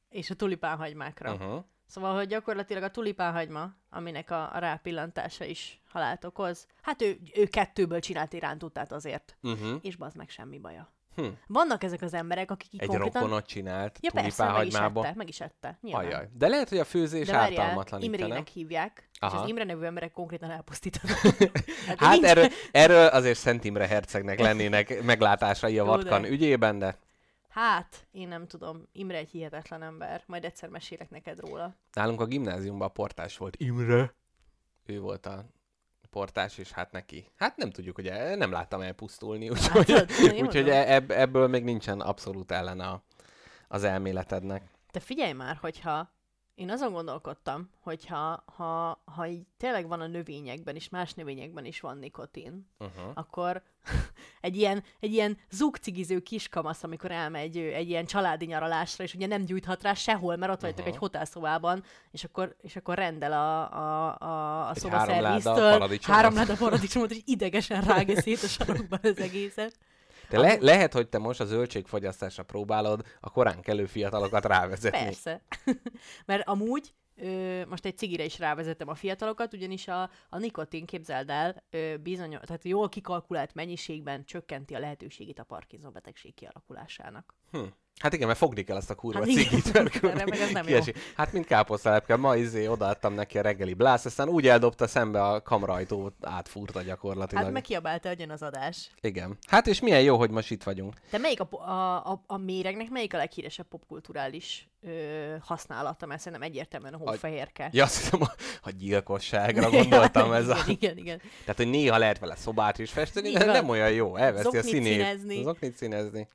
és a tulipánhagymákra. uh-huh. Szóval, hogy gyakorlatilag a tulipánhagyma, aminek a, a rápillantása is halált okoz, hát ő, ő kettőből csinált irántutát azért, Uh-huh. és bazd meg semmi baja. Hm. Vannak ezek az emberek, akik Egy konkrétan... rokonot csinált Ja persze, meg meg is ette. Nyilván. Ajaj. De lehet, hogy a főzés De várjál, ártalmatlanítana. Imrének hívják, Aha. és az Imre nevű emberek konkrétan elpusztítanak. hát, Hát nincs- erről, erről azért Szent Imre hercegnek lennének meglátásai a Vatkan ügyében, de Hát, én nem tudom, Imre egy hihetetlen ember, majd egyszer mesélek neked róla. nálunk a gimnáziumban a portás volt Imre. Ő volt a portás, és hát neki. Hát nem tudjuk, ugye nem láttam elpusztulni, úgyhogy? Én úgyhogy mondom. ebb, ebből még nincsen abszolút ellen a, az elméletednek. De figyelj már, hogyha én azon gondolkodtam, hogyha ha, ha így tényleg van a növényekben is, más növényekben is van nikotin, Uh-huh. akkor egy ilyen, egy ilyen zugcigiző kiskamasz, amikor elmegy egy ilyen családi nyaralásra, és ugye nem gyújthat rá sehol, mert ott vagytok Aha. egy hotelszobában, és akkor, és akkor rendel a, a, a, a szobaszerviztől három láda paradicsomot. három láda paradicsomot, és idegesen rágja szét a sarokban az egészet. De le, lehet, hogy te most a zöldségfogyasztásra próbálod a korán kelő fiatalokat rávezetni. Persze. Mert amúgy Ö, most egy cigire is rávezetem a fiatalokat, ugyanis a, a nikotin, képzeld el, ö, bizony, tehát jól kikalkulált mennyiségben csökkenti a lehetőségét a Parkinson betegség kialakulásának. Hm. Hát igen, mert fogni kell azt a kurva Hát cigit, mert nem kiesik. Hát mint káposztelepke, ma izé odaadtam neki a reggeli blász, aztán úgy eldobta szembe a kamrajtót, átfúrta gyakorlatilag. Hát megkiabálta, hogy jön az adás. Igen. Hát és milyen jó, hogy most itt vagyunk. De melyik a, a, a, a méregnek melyik a leghíresebb popkulturális ö, használata? Mert szerintem egyértelműen a hófehérke. Ja, azt hiszem, a, a gyilkosságra gondoltam ez a... igen, igen, igen. Tehát, hogy néha lehet vele szobát is festeni, de nem olyan jó. Elveszi a Zoknit színét. színezni. Zoknit színezni.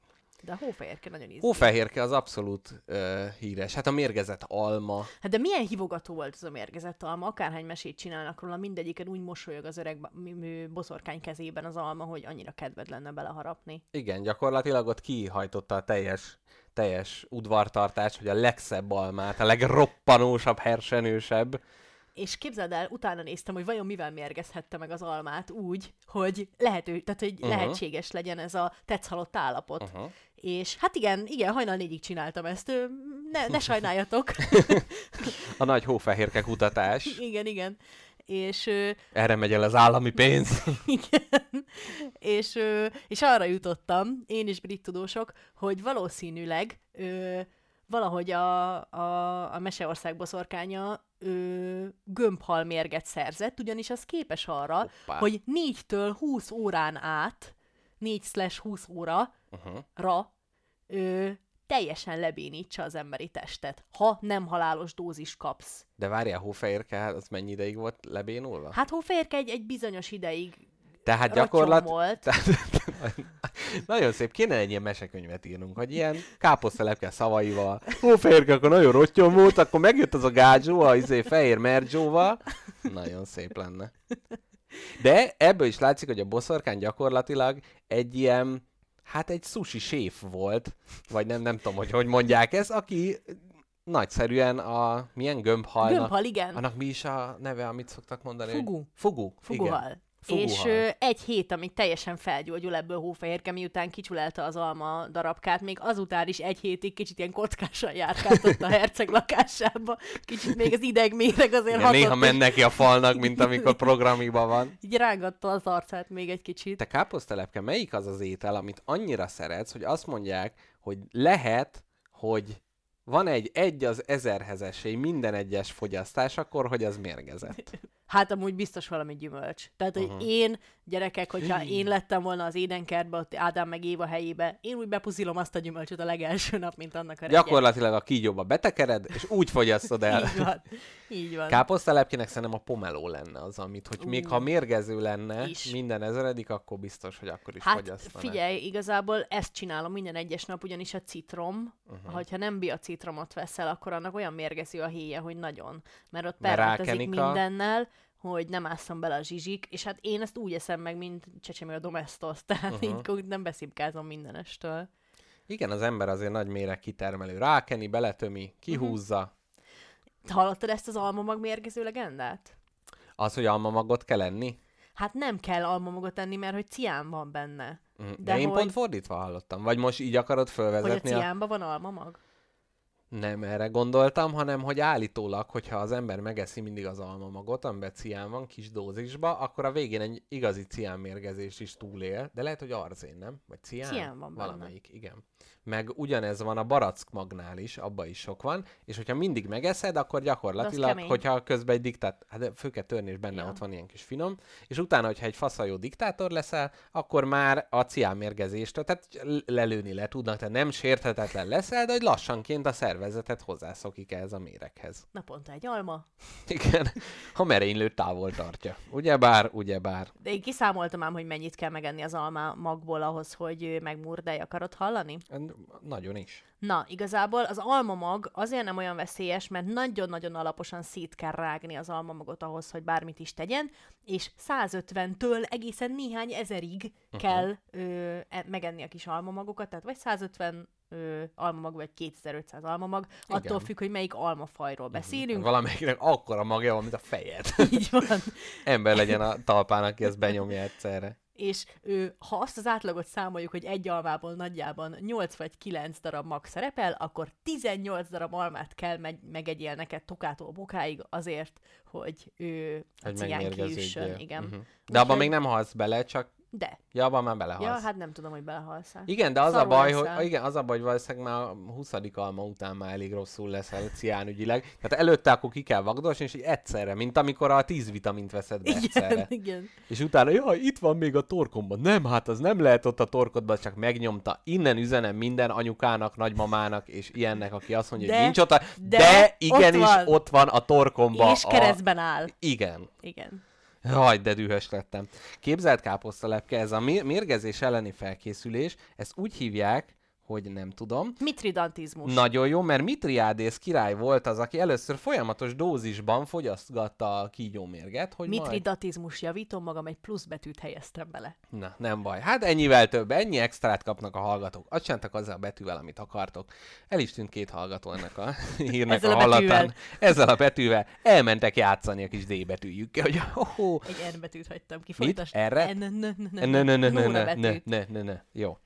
De a hófehérke nagyon ízlik. Hófehérke az abszolút ö, híres. Hát a mérgezett alma. Hát de milyen hívogató volt ez a mérgezett alma, akárhány mesét csinálnak róla, mindegyiken úgy mosolyog az öreg boszorkány kezében az alma, hogy annyira kedved lenne beleharapni. Igen, gyakorlatilag ott kihajtotta a teljes, teljes udvartartást, hogy a legszebb almát, a legroppanósabb, hersenősebb. És képzeld el, utána néztem, hogy vajon mivel mérgezhette meg az almát úgy, hogy lehető, tehát hogy uh-huh. lehetséges legyen ez a tetszhalott állapot. Uh-huh. És hát igen, igen, hajnal négyig csináltam ezt, ne, ne sajnáljatok. A nagy hófehérke kutatás. igen, igen. És Erre megy el az állami pénz. Igen. És, és arra jutottam, én is brit tudósok, hogy valószínűleg valahogy a, a, a Meseország boszorkánya ö, gömbhal mérget szerzett, ugyanis az képes arra, Hoppá. hogy 4-től 20 órán át, 4/20 óra Uh-huh. ra ö, teljesen lebénítsa az emberi testet, ha nem halálos dózis kapsz. De várjál, hófehérke, hát az mennyi ideig volt lebénulva? Hát hófehérke egy, egy bizonyos ideig Tehát gyakorlat... volt. Tehát, nagyon szép, kéne egy ilyen mesekönyvet írnunk, hogy ilyen káposztelepke szavaival. Hófehérke, akkor nagyon rottyon volt, akkor megjött az a gádzsó, a izé, fehér mergyóval. Nagyon szép lenne. De ebből is látszik, hogy a boszorkány gyakorlatilag egy ilyen, hát egy sushi séf volt, vagy nem, nem tudom, hogy hogy mondják ezt, aki nagyszerűen a milyen gömbhalnak. Gömbhal, igen. Annak mi is a neve, amit szoktak mondani? hogy- Fugu. Fugu. Igen. Fuguhal. És ö, egy hét, amíg teljesen felgyógyul ebből hófehérke, miután kicsulelta az alma darabkát, még azután is egy hétig kicsit ilyen kockásan járkáltott a herceg lakásába. Kicsit még az idegméreg azért hatott, néha és mennek ki a falnak, mint amikor programiban van. így rángatta az arcát még egy kicsit. Te káposztelepke, melyik az az étel, amit annyira szeretsz, hogy azt mondják, hogy lehet, hogy van egy egy az ezerhez esély minden egyes fogyasztás, akkor, hogy az mérgezett. Hát amúgy biztos valami gyümölcs. Tehát, hogy Aha. én, gyerekek, hogyha én lettem volna az édenkertbe, ott Ádám meg Éva helyébe, én úgy bepuzilom azt a gyümölcsöt a legelső nap, mint annak a reggel. Gyakorlatilag a kígyóba betekered, és úgy fogyasztod el. Így van. Így van. Káposztelepkének szerintem a pomeló lenne az, amit, hogy még Ú. ha mérgező lenne Is. minden ezeredik, akkor biztos, hogy akkor is Hát fogyasztaná. figyelj, igazából ezt csinálom minden egyes nap, ugyanis a citrom, uh-huh. ha nem biocitromot veszel, akkor annak olyan mérgező a héje, hogy nagyon. Mert ott a- mindennel, hogy nem ásszam bele a zsizsik, és hát én ezt úgy eszem meg, mint csecsemő a domestos, tehát Uh-huh. uh-huh. így nem beszipkázom mindenestől. Igen, az ember azért nagy méreg kitermelő. Rákeni, beletömi, kihúzza. Hallottad ezt az almamag mérgező legendát? Az, hogy almamagot kell enni? Hát nem kell almamagot enni, mert hogy cián van benne. Mhm. De, De én hogy- pont fordítva hallottam. Vagy most így akarod Hogy a fölvezetni a... ciánban van almamag? Nem erre gondoltam, hanem hogy állítólag, hogyha az ember megeszi mindig az almamagot, amiben cián van kis dózisba, akkor a végén egy igazi ciánmérgezést is túlél, de lehet, hogy arzén, nem? Vagy cián? Cián van benne. Valamelyik, igen. Meg ugyanez van a barack magnál is, abban is sok van, és hogyha mindig megeszed, akkor gyakorlatilag, hogyha közben egy diktát, hát fő kell törni, és benne Ja. ott van ilyen kis finom, és utána, hogyha egy faszajó diktátor leszel, akkor már a ciánmérgezéstől, tehát lelőni le tudnak, tehát nem sérthetetlen leszel, de hogy lassanként a szervezetet hozzászokik ehhez a méreghez. Naponta egy alma. Igen, ha merénylő távol tartja. Ugyebár, ugyebár. De én kiszámoltam ám, hogy mennyit kell megenni az alma magból ahhoz, hogy megmurdálj. Akarod hallani? Nagyon is. Na, igazából az almamag azért nem olyan veszélyes, mert nagyon-nagyon alaposan szét kell rágni az almamagot ahhoz, hogy bármit is tegyen, és 150-től egészen néhány ezerig uh-huh. kell ö, e- megenni a kis almamagokat, tehát vagy 150 ö, almamag, vagy 2500 almamag, Igen. attól függ, hogy melyik almafajról beszélünk. Valamelyiknek akkora magja van, mint a fejed. Így van. Ember legyen a talpán, aki ezt benyomja egyszerre. és ő, ha azt az átlagot számoljuk, hogy egy almából nagyjában 8 vagy 9 darab mag szerepel, akkor 18 darab almát kell meg- megegyél neked tokától bokáig azért, hogy ő a Hogy cián megmérgeződjél. kiüssön. Igen. Mhm. De abban Úgyhogy- még nem halsz bele, csak De. ja, abban már belehalsz. Ja, hát nem tudom, hogy belehalsz Igen, de az a Szarul baj, hogy, leszel. igen, az a baj, hogy valószínűleg már a 20. alma után már elég rosszul leszel ciánügyileg. Tehát előtte akkor ki kell vagdosni, és így egyszerre, mint amikor a 10 vitamint veszed be egyszerre. Igen, igen. És utána, jaj, itt van még a torkomban. Nem, hát az nem lehet ott a torkodban, csak megnyomta. Innen üzenem minden anyukának, nagymamának és ilyennek, aki azt mondja, De- hogy nincs ott, a... de de, ott igenis van. ott van a torkomban. És a... keresztben áll. Igen. Igen. Jaj, de dühös lettem. Képzelt káposztalepke, ez a mér- mérgezés elleni felkészülés, ezt úgy hívják, hogy nem tudom. Mitridantizmus. Nagyon jó, mert Mitriádész király volt az, aki először folyamatos dózisban fogyasztgatta a kígyómérget, hogy majd... Mitridatizmus javítom magam, egy plusz betűt helyeztem bele. Na, nem baj. Hát ennyivel több, ennyi extrát kapnak a hallgatók. Azt csináltak azzal a betűvel, amit akartok. El is tűnt két hallgató ennek a hírnek Ezzel a a hallatán. Ezzel a betűvel. Elmentek játszani a kis D betűjükkel, hogy oh, Egy N betűt hagytam ki. Mit? Erre? N, n, n, ne, ne, ne, ne, ne, Nóra ne, ne, betűt. ne, ne, ne. Jó.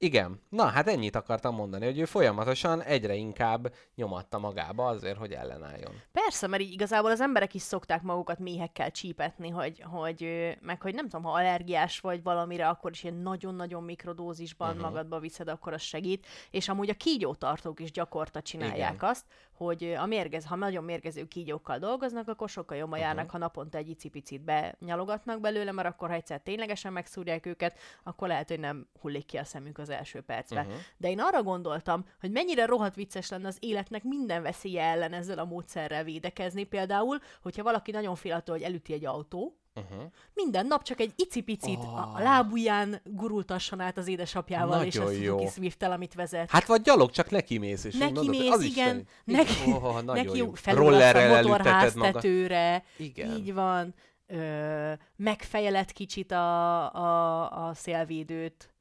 Igen. Na, hát ennyit akartam mondani, hogy ő folyamatosan egyre inkább nyomatta magába azért, hogy ellenálljon. Persze, mert így igazából az emberek is szokták magukat méhekkel csípetni, hogy, hogy meg hogy nem tudom, ha allergiás vagy valamire, akkor is ilyen nagyon-nagyon mikrodózisban uh-huh. magadba viszed, akkor az segít. És amúgy a kígyótartók is gyakorta csinálják Igen. azt, hogy a mérgez, ha nagyon mérgező kígyókkal dolgoznak, akkor sokkal jobban Mhm. uh-huh. járnak, ha naponta egy icipicit benyalogatnak belőle, mert akkor ha egyszer ténylegesen megszúrják őket, akkor lehet, hogy nem hullik ki a szemük az első percben. Uh-huh. De én arra gondoltam, hogy mennyire rohadt vicces lenne az életnek minden veszélye ellen ezzel a módszerrel védekezni. Például, hogyha valaki nagyon fél attól, hogy elüti egy autó, Uh-huh. minden nap csak egy icipicit Oh. a, a lábujján gurultasson át az édesapjával és a Nagyon Suzuki jó. Swift-tel, amit vezet. Hát vagy gyalog, csak neki mész, és neki mondod, mész, az igen, segít. neki, Oh, nagyon neki jó. Rollerrel a motorháztetőre, Igen. így van, ö, megfejeled kicsit a, a, a szélvédőt.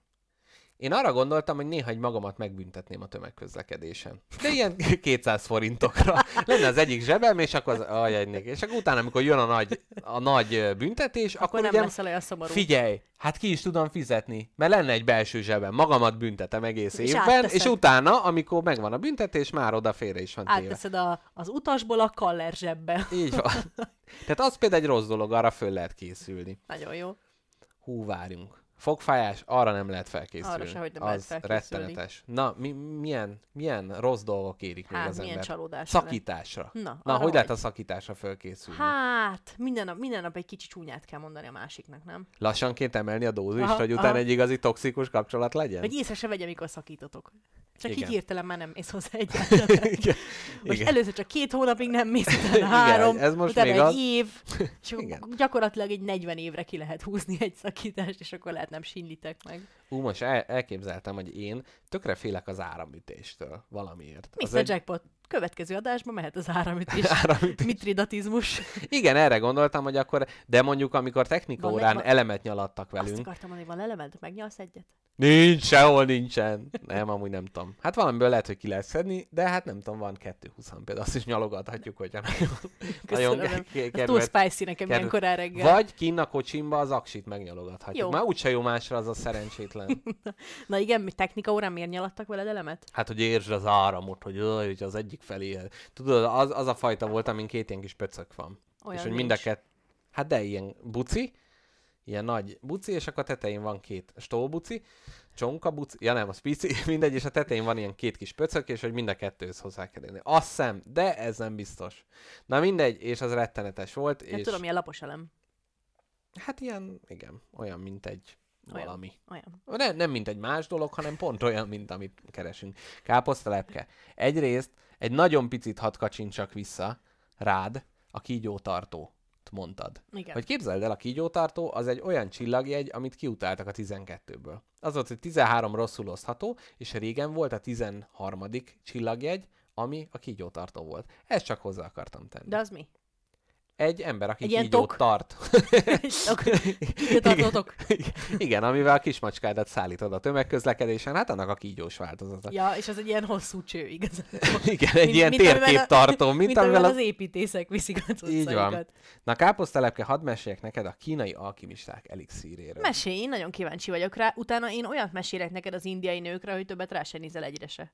Én arra gondoltam, hogy néha egy magamat megbüntetném a tömegközlekedésen. De ilyen 200 forintokra. Lenne az egyik zsebem, és akkor az, ajaj, és akkor utána, amikor jön a nagy, a nagy büntetés, akkor, Akkor nem ugye, leszel olyan szomorú. figyelj, hát ki is tudom fizetni, mert lenne egy belső zsebem, magamat büntetem egész És évben, átteszed. és utána, amikor megvan a büntetés, már oda félre is van téve. Átteszed a, az utasból a kaller zsebbe. Így van. Tehát az például egy rossz dolog, arra föl lehet készülni. Nagyon jó. Hú, várjunk. Fogfájás, arra nem lehet felkészülni. Arra sehogy nem az lehet felkészülni. rettenetes. Na, mi, milyen, milyen rossz dolgok érik még Hát, az milyen ember? csalódás. Szakításra. Na, Na, arra hogy lehet a szakításra felkészülni? Hát, minden nap, minden nap egy kicsi csúnyát kell mondani a másiknak, nem? Lassanként emelni a dózist, Aha, hogy utána aha. egy igazi toxikus kapcsolat legyen? Hogy észre se vegye, mikor szakítotok. Csak Igen. így hirtelen már nem mész hozzá egyáltalán. Igen. Most Igen. először csak két hónapig nem mész, utána Igen, három, ez most utána még egy az. év, és Igen. gyakorlatilag egy 40 évre ki lehet húzni egy szakítást, és akkor lehet nem sínlitek meg. Ú, most el, elképzeltem, hogy én tökre félek az áramütéstől valamiért. Az Mr. Jackpot, következő adásban mehet az áramütés. áramütés. Mitridatizmus. Igen, erre gondoltam, hogy akkor, de mondjuk amikor technika Van órán le- elemet nyalattak Azt velünk. akartam mondani, van elemed, megnyalsz egyet? Nincs, sehol nincsen. Nem, amúgy nem tudom. Hát valamiből lehet, hogy ki lehet szedni, de hát nem tudom, van 220 például, azt is nyalogathatjuk, hogyha nagyon, nagyon Köszönöm. ke- Ez túl kedvet. spicy nekem kedvet- ilyen korán reggel. Vagy kinn a kocsimba az aksit megnyalogathatjuk. Jó. Már úgyse jó másra az a szerencsétlen. Na igen, mi technika órán miért nyaladtak veled elemet? Hát, hogy értsd az áramot, hogy, öj, hogy az egyik felé. Tudod, az, az a fajta volt, amin két ilyen kis pöcök van. Olyan és hogy mind a nincs. kett... Hát de ilyen buci, ilyen nagy buci, és akkor a tetején van két stólbuci, csonka buci, ja nem, az pici, mindegy, és a tetején van ilyen két kis pöcök, és hogy mind a kettőhöz hozzá kell érni. Azt hiszem, de ez nem biztos. Na mindegy, és az rettenetes volt, Nem és tudom, milyen lapos elem. hát ilyen, igen, olyan, mint egy Olyan. valami. Olyan. Nem, nem mint egy más dolog, hanem pont olyan, mint amit keresünk. Káposztalepke. Egyrészt egy nagyon picit hadd kacsincsak vissza rád a kígyótartót mondtad. Igen. Hogy képzeld el, a kígyótartó az egy olyan csillagjegy, amit kiutáltak a 12-ből. Az volt, hogy 13 rosszul osztható, és régen volt a 13. csillagjegy, ami a kígyótartó volt. Ezt csak hozzá akartam tenni. De az mi? Egy ember, aki Egy ilyen kígyót tok? tart. Tartotok? Igen, amivel a kismacskádat szállítod a tömegközlekedésen, hát annak a kígyós változata. Ja, és az egy ilyen hosszú cső, igaz? Igen, egy ilyen amivel a- térképtartó, mint, mint amivel amivel az építészek viszik a Így van. Na káposztelepke, hadd meséljek neked a kínai alkimisták elixíréről. Mesélj, én nagyon kíváncsi vagyok rá. Utána én olyat mesélek neked az indiai nőkre, hogy többet rá se nézel egyre se.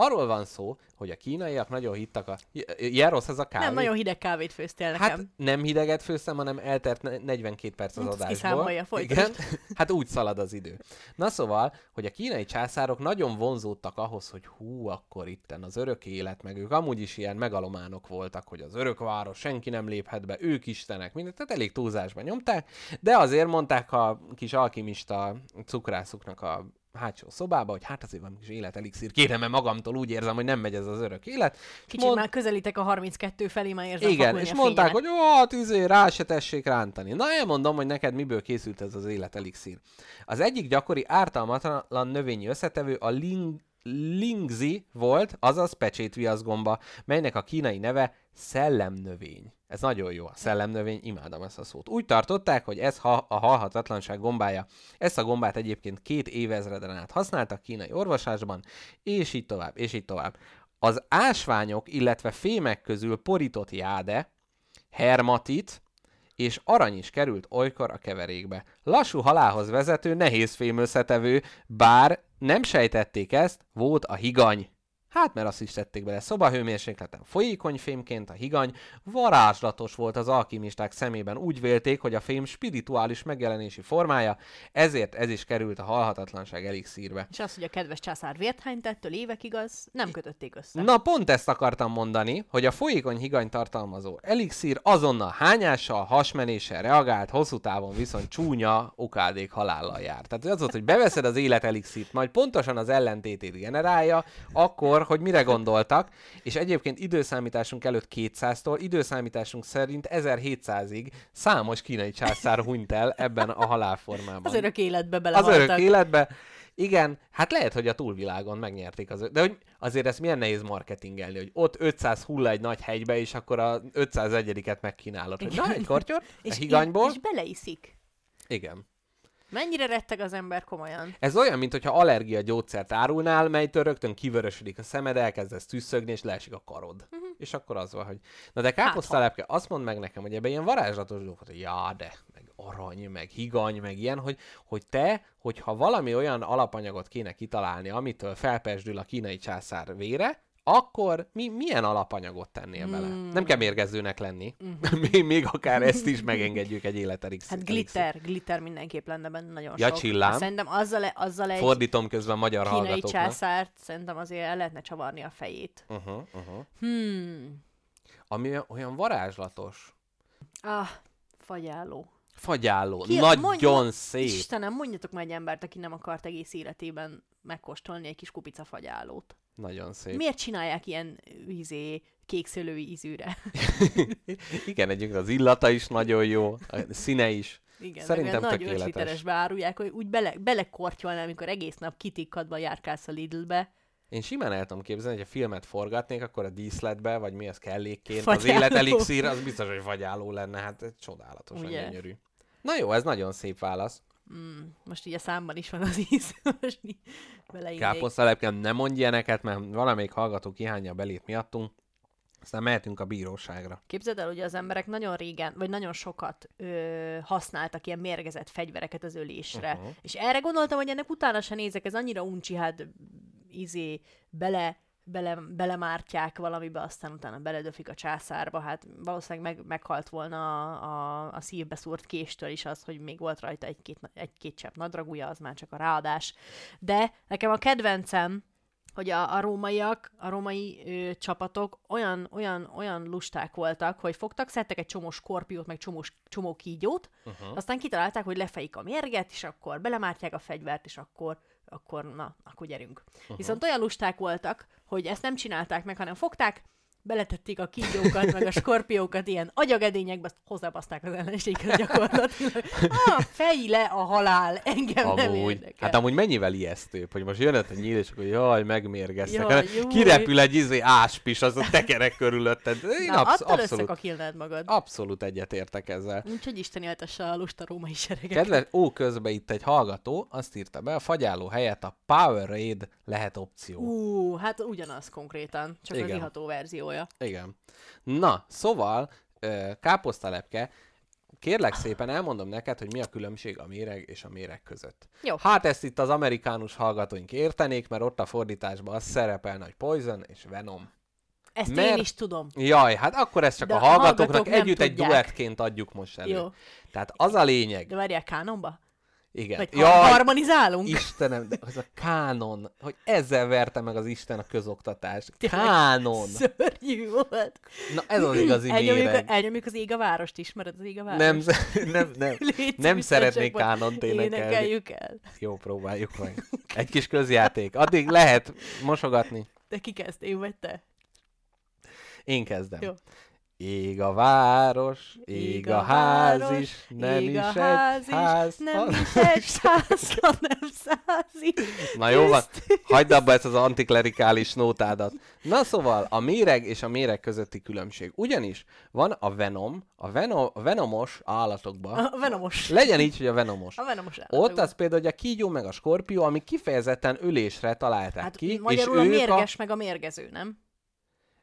Arról van szó, hogy a kínaiak nagyon hittak a... Ilyen rossz ez a kávé? Nem, nagyon hideg kávét főztél nekem. Hát nem hideget főztem, hanem eltert ne- 42 perc az Hát adásból. kiszámolja. Igen, hát úgy szalad az idő. Na szóval, hogy a kínai császárok nagyon vonzódtak ahhoz, hogy hú, akkor itten az örök élet, meg ők amúgy is ilyen megalománok voltak, hogy az örök város, senki nem léphet be, ők istenek, mindent, tehát elég túlzásban nyomták, de azért mondták a kis alkimista cukrászuknak a hátsó szobába, hogy hát azért van kis életelixír, kéne, mert magamtól úgy érzem, hogy nem megy ez az örök élet. Kicsit Mond- már közelítek a 32 felé, már érzem igen, és mondták, hogy ó, hát izé, rá se tessék rántani. Na, elmondom, hogy neked miből készült ez az életelixír. Az egyik gyakori ártalmatlan növényi összetevő a ling lingzi volt, azaz pecsétviaszgomba, melynek a kínai neve szellemnövény. Ez nagyon jó, a szellemnövény, imádom ezt a szót. Úgy tartották, hogy ez ha a halhatatlanság gombája. Ezt a gombát egyébként két évezreden át használtak kínai orvosásban, és így tovább, és így tovább. Az ásványok, illetve fémek közül porított jáde, hermatit és arany is került olykor a keverékbe. Lassú halálhoz vezető nehéz fém összetevő, bár nem sejtették ezt, volt a higany. Hát, mert azt is tették bele szobahőmérsékleten folyékony fémként a higany, varázslatos volt az alkimisták szemében, úgy vélték, hogy a fém spirituális megjelenési formája, ezért ez is került a halhatatlanság elixírbe. És az, hogy a kedves császár vért hányt ettől évekig, az nem kötötték össze. Na pont ezt akartam mondani, hogy a folyékony higany tartalmazó elixír azonnal hányással, hasmenéssel reagált, hosszú távon viszont csúnya okádék halállal jár. Tehát az volt, hogy beveszed az élet elixírt, majd pontosan az ellentétét generálja, akkor, hogy mire gondoltak, és egyébként időszámításunk előtt 200-tól, időszámításunk szerint 1700-ig számos kínai császár hunyt el ebben a halálformában. Az örök életbe Az belehaltak. örök életbe. Igen, hát lehet, hogy a túlvilágon megnyerték az De hogy azért ezt milyen nehéz marketingelni, hogy ott 500 hull egy nagy hegybe, és akkor a 501-et megkínálod. Hogy na, egy kortyot, a és, higanyból. és beleiszik. Igen. Mennyire retteg az ember komolyan? Ez olyan, mintha allergia gyógyszert árulnál, melytől rögtön kivörösödik a szemed, elkezdesz tüsszögni, és leesik a karod. Uh-huh. És akkor az van, hogy... Na de káposztalepke, azt mondd meg nekem, hogy ebben ilyen varázslatos dolgok, hogy já, de, meg arany, meg higany, meg ilyen, hogy, hogy te, hogyha valami olyan alapanyagot kéne kitalálni, amitől felpesdül a kínai császár vére, akkor mi, milyen alapanyagot tennél bele? Hmm. Nem kell mérgezőnek lenni. még, még akár ezt is megengedjük egy életelixír. Hát glitter, glitter mindenképp lenne benne nagyon Ja, sok. csillám. Szerintem azzal, azzal egy Fordítom közben magyar kínai hallgatóknak. császárt szerintem azért el lehetne csavarni a fejét. Uh-huh, uh-huh. Hmm. Ami olyan- olyan varázslatos. Ah, fagyáló. Fagyáló. Ki- Nagyon mondja- szép. Istenem, mondjatok már egy embert, aki nem akart egész életében megkóstolni egy kis kupica fagyálót. Nagyon szép. Miért csinálják ilyen izé, kékszőlői ízűre? Igen, egyébként az illata is nagyon jó, a színe is. Igen, Szerintem meg nagy ötliteresbe árulják, hogy úgy bele, belekortyolnál, amikor egész nap kitikkadva járkálsz a Lidlbe. Én simán el tudom képzelni, hogy a filmet forgatnék, akkor a díszletbe, vagy mi az kellékként, az Fagyáló. életelixír, az biztos, hogy fagyáló lenne, hát ez csodálatosan Ugye? gyönyörű. Na jó, ez nagyon szép válasz. Mm, most így a számban is van az íz. most így beleínnék. Káposztalepken nem mondj ilyeneket, mert valamelyik hallgató kihányja a belét miattunk. Aztán mehetünk a bíróságra. Képzeld el, hogy az emberek nagyon régen, vagy nagyon sokat ö, használtak ilyen mérgezett fegyvereket az ölésre. Uh-huh. És erre gondoltam, hogy ennek utána se nézek, ez annyira uncsi, hát izé, bele, bele, belemártják valamibe, aztán utána beledöfik a császárba, hát valószínűleg meg, meghalt volna a, a, a szívbe szúrt késtől is az, hogy még volt rajta egy-két, egy-két csepp nadragúja, az már csak a ráadás. De nekem a kedvencem, hogy a, a rómaiak, a római ö, csapatok olyan, olyan, olyan lusták voltak, hogy fogtak, szedtek egy csomó skorpiót, meg csomó, csomó kígyót, uh-huh. aztán kitalálták, hogy lefejik a mérget, és akkor belemártják a fegyvert, és akkor, akkor na, akkor gyerünk. Uh-huh. Viszont olyan lusták voltak, hogy ezt nem csinálták meg, hanem fogták, beletették a kígyókat, meg a skorpiókat ilyen agyagedényekbe, azt hozzábaszták az ellenséghez gyakorlatilag. Ah, fejj le a halál, engem nem Amúgy, érdekel. hát amúgy mennyivel ijesztőbb, hogy most jön a nyíl, és akkor jaj, megmérgeztek. Jaj, Hát. Kirepül egy izé áspis, az a tekerek körülötted. Én Na, absz- attól abszolút, magad. abszolút egyetértek ezzel. Úgyhogy Isten éltesse a lusta római seregeket. Kedves, ó, közben itt egy hallgató azt írta be, a fagyáló helyett a Powerade lehet opció. Ú, hát ugyanaz konkrétan, csak Igen. az iható verziója. Igen. Na, szóval, káposztalepke, kérlek szépen elmondom neked, hogy mi a különbség a méreg és a méreg között. Jó. Hát ezt itt az amerikánus hallgatóink értenék, mert ott a fordításban az szerepelne, hogy Poison és Venom. Ezt Mert- én is tudom. Jaj, hát akkor ezt csak De a hallgatóknak hallgatók együtt egy duettként adjuk most elő. Jó. Tehát az a lényeg. De várjál, kánonba? Igen. Vagy Jaj, harmonizálunk? Istenem, de az a kánon, hogy ezzel verte meg az Isten a közoktatást. Tényleg Kánon! Szörnyű volt. Na ez az igazi elnyomjuk, méreg. elnyomjuk az ég a várost, ismered az ég a várost? Nem, nem, nem, Légy nem szeretnék csak kánont énekelni. Énekeljük el. Jó, próbáljuk meg. Egy kis közjáték. Addig lehet mosogatni. De ki kezd, én vagy te? Én kezdem. Jó. Ég a város, ég a ház is, nem ég is a egy ház is, ház. nem is egy ház, hanem száz is. Na jó van, hagyd abba ezt az antiklerikális nótádat. Na szóval, a méreg és a méreg közötti különbség. Ugyanis van a venom, a, venom, a venomos állatokban, A venomos. legyen így, hogy a venomos. A venomos állat. Ott az például, hogy a kígyó meg a skorpió, ami kifejezetten ölésre találták Hát ki, magyarul a és ők mérges meg a mérgező, nem?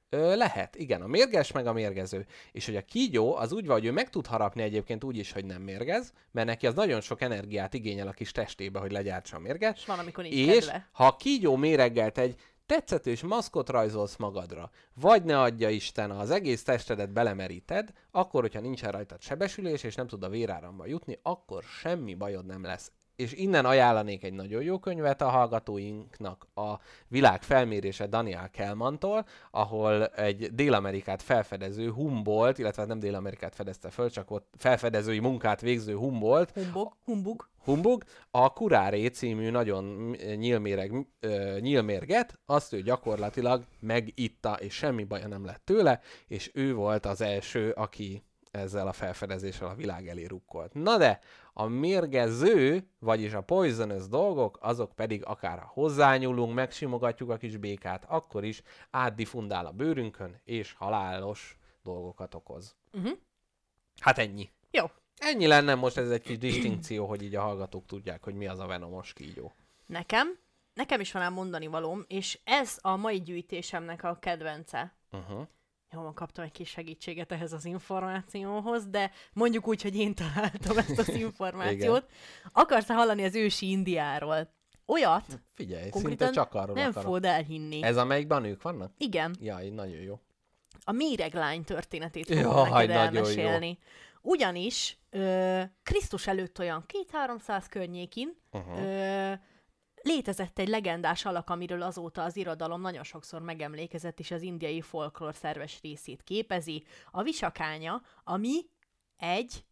Ö, lehet, igen, a mérges meg a mérgező. És hogy a kígyó az úgy van, hogy ő meg tud harapni egyébként úgy is, hogy nem mérgez, mert neki az nagyon sok energiát igényel a kis testébe, hogy legyártsa a mérget. És van, amikor nincs És kedve. ha a kígyó méreggelt egy tetszetős maszkot rajzolsz magadra, vagy ne adja Isten, az egész testedet belemeríted, akkor, hogyha nincsen rajtad sebesülés, és nem tud a véráramba jutni, akkor semmi bajod nem lesz. És innen ajánlanék egy nagyon jó könyvet a hallgatóinknak, a világ felmérése Daniel Kelmantól, ahol egy Dél-Amerikát felfedező Humboldt, illetve nem Dél-Amerikát fedezte föl, csak ott felfedezői munkát végző Humboldt, Humbug, humbug. Humbug, a Kuráré című nagyon nyílméreg, nyílmérget, azt ő gyakorlatilag megitta, és semmi baja nem lett tőle, és ő volt az első, aki ezzel a felfedezéssel a világ elé rukkolt. Na de, a mérgező, vagyis a poisonous dolgok, azok pedig akár ha hozzányúlunk, megsimogatjuk a kis békát, akkor is átdifundál a bőrünkön, és halálos dolgokat okoz. Uh-huh. Hát ennyi. Jó. Ennyi lenne most ez egy kis distinkció, hogy így a hallgatók tudják, hogy mi az a venomos kígyó. Nekem, nekem is van ám mondani valóm, és ez a mai gyűjtésemnek a kedvence. Uh-huh. Jó, van, kaptam egy kis segítséget ehhez az információhoz, de mondjuk úgy, hogy én találtam ezt az információt. Akarsz hallani az ősi Indiáról? Olyat, Figyelj, szinte csak arról nem akarok. fogod elhinni. Ez amelyikben nők vannak? Igen, Jaj, nagyon jó. a méreglány történetét Jaj, fogom neked nagyon jó. elmesélni. Ugyanis ö, Krisztus előtt olyan 2-300 környékén Uh-huh. ö, létezett egy legendás alak, amiről azóta az irodalom nagyon sokszor megemlékezett, és az indiai folklór szerves részét képezi. A visakánya, ami egy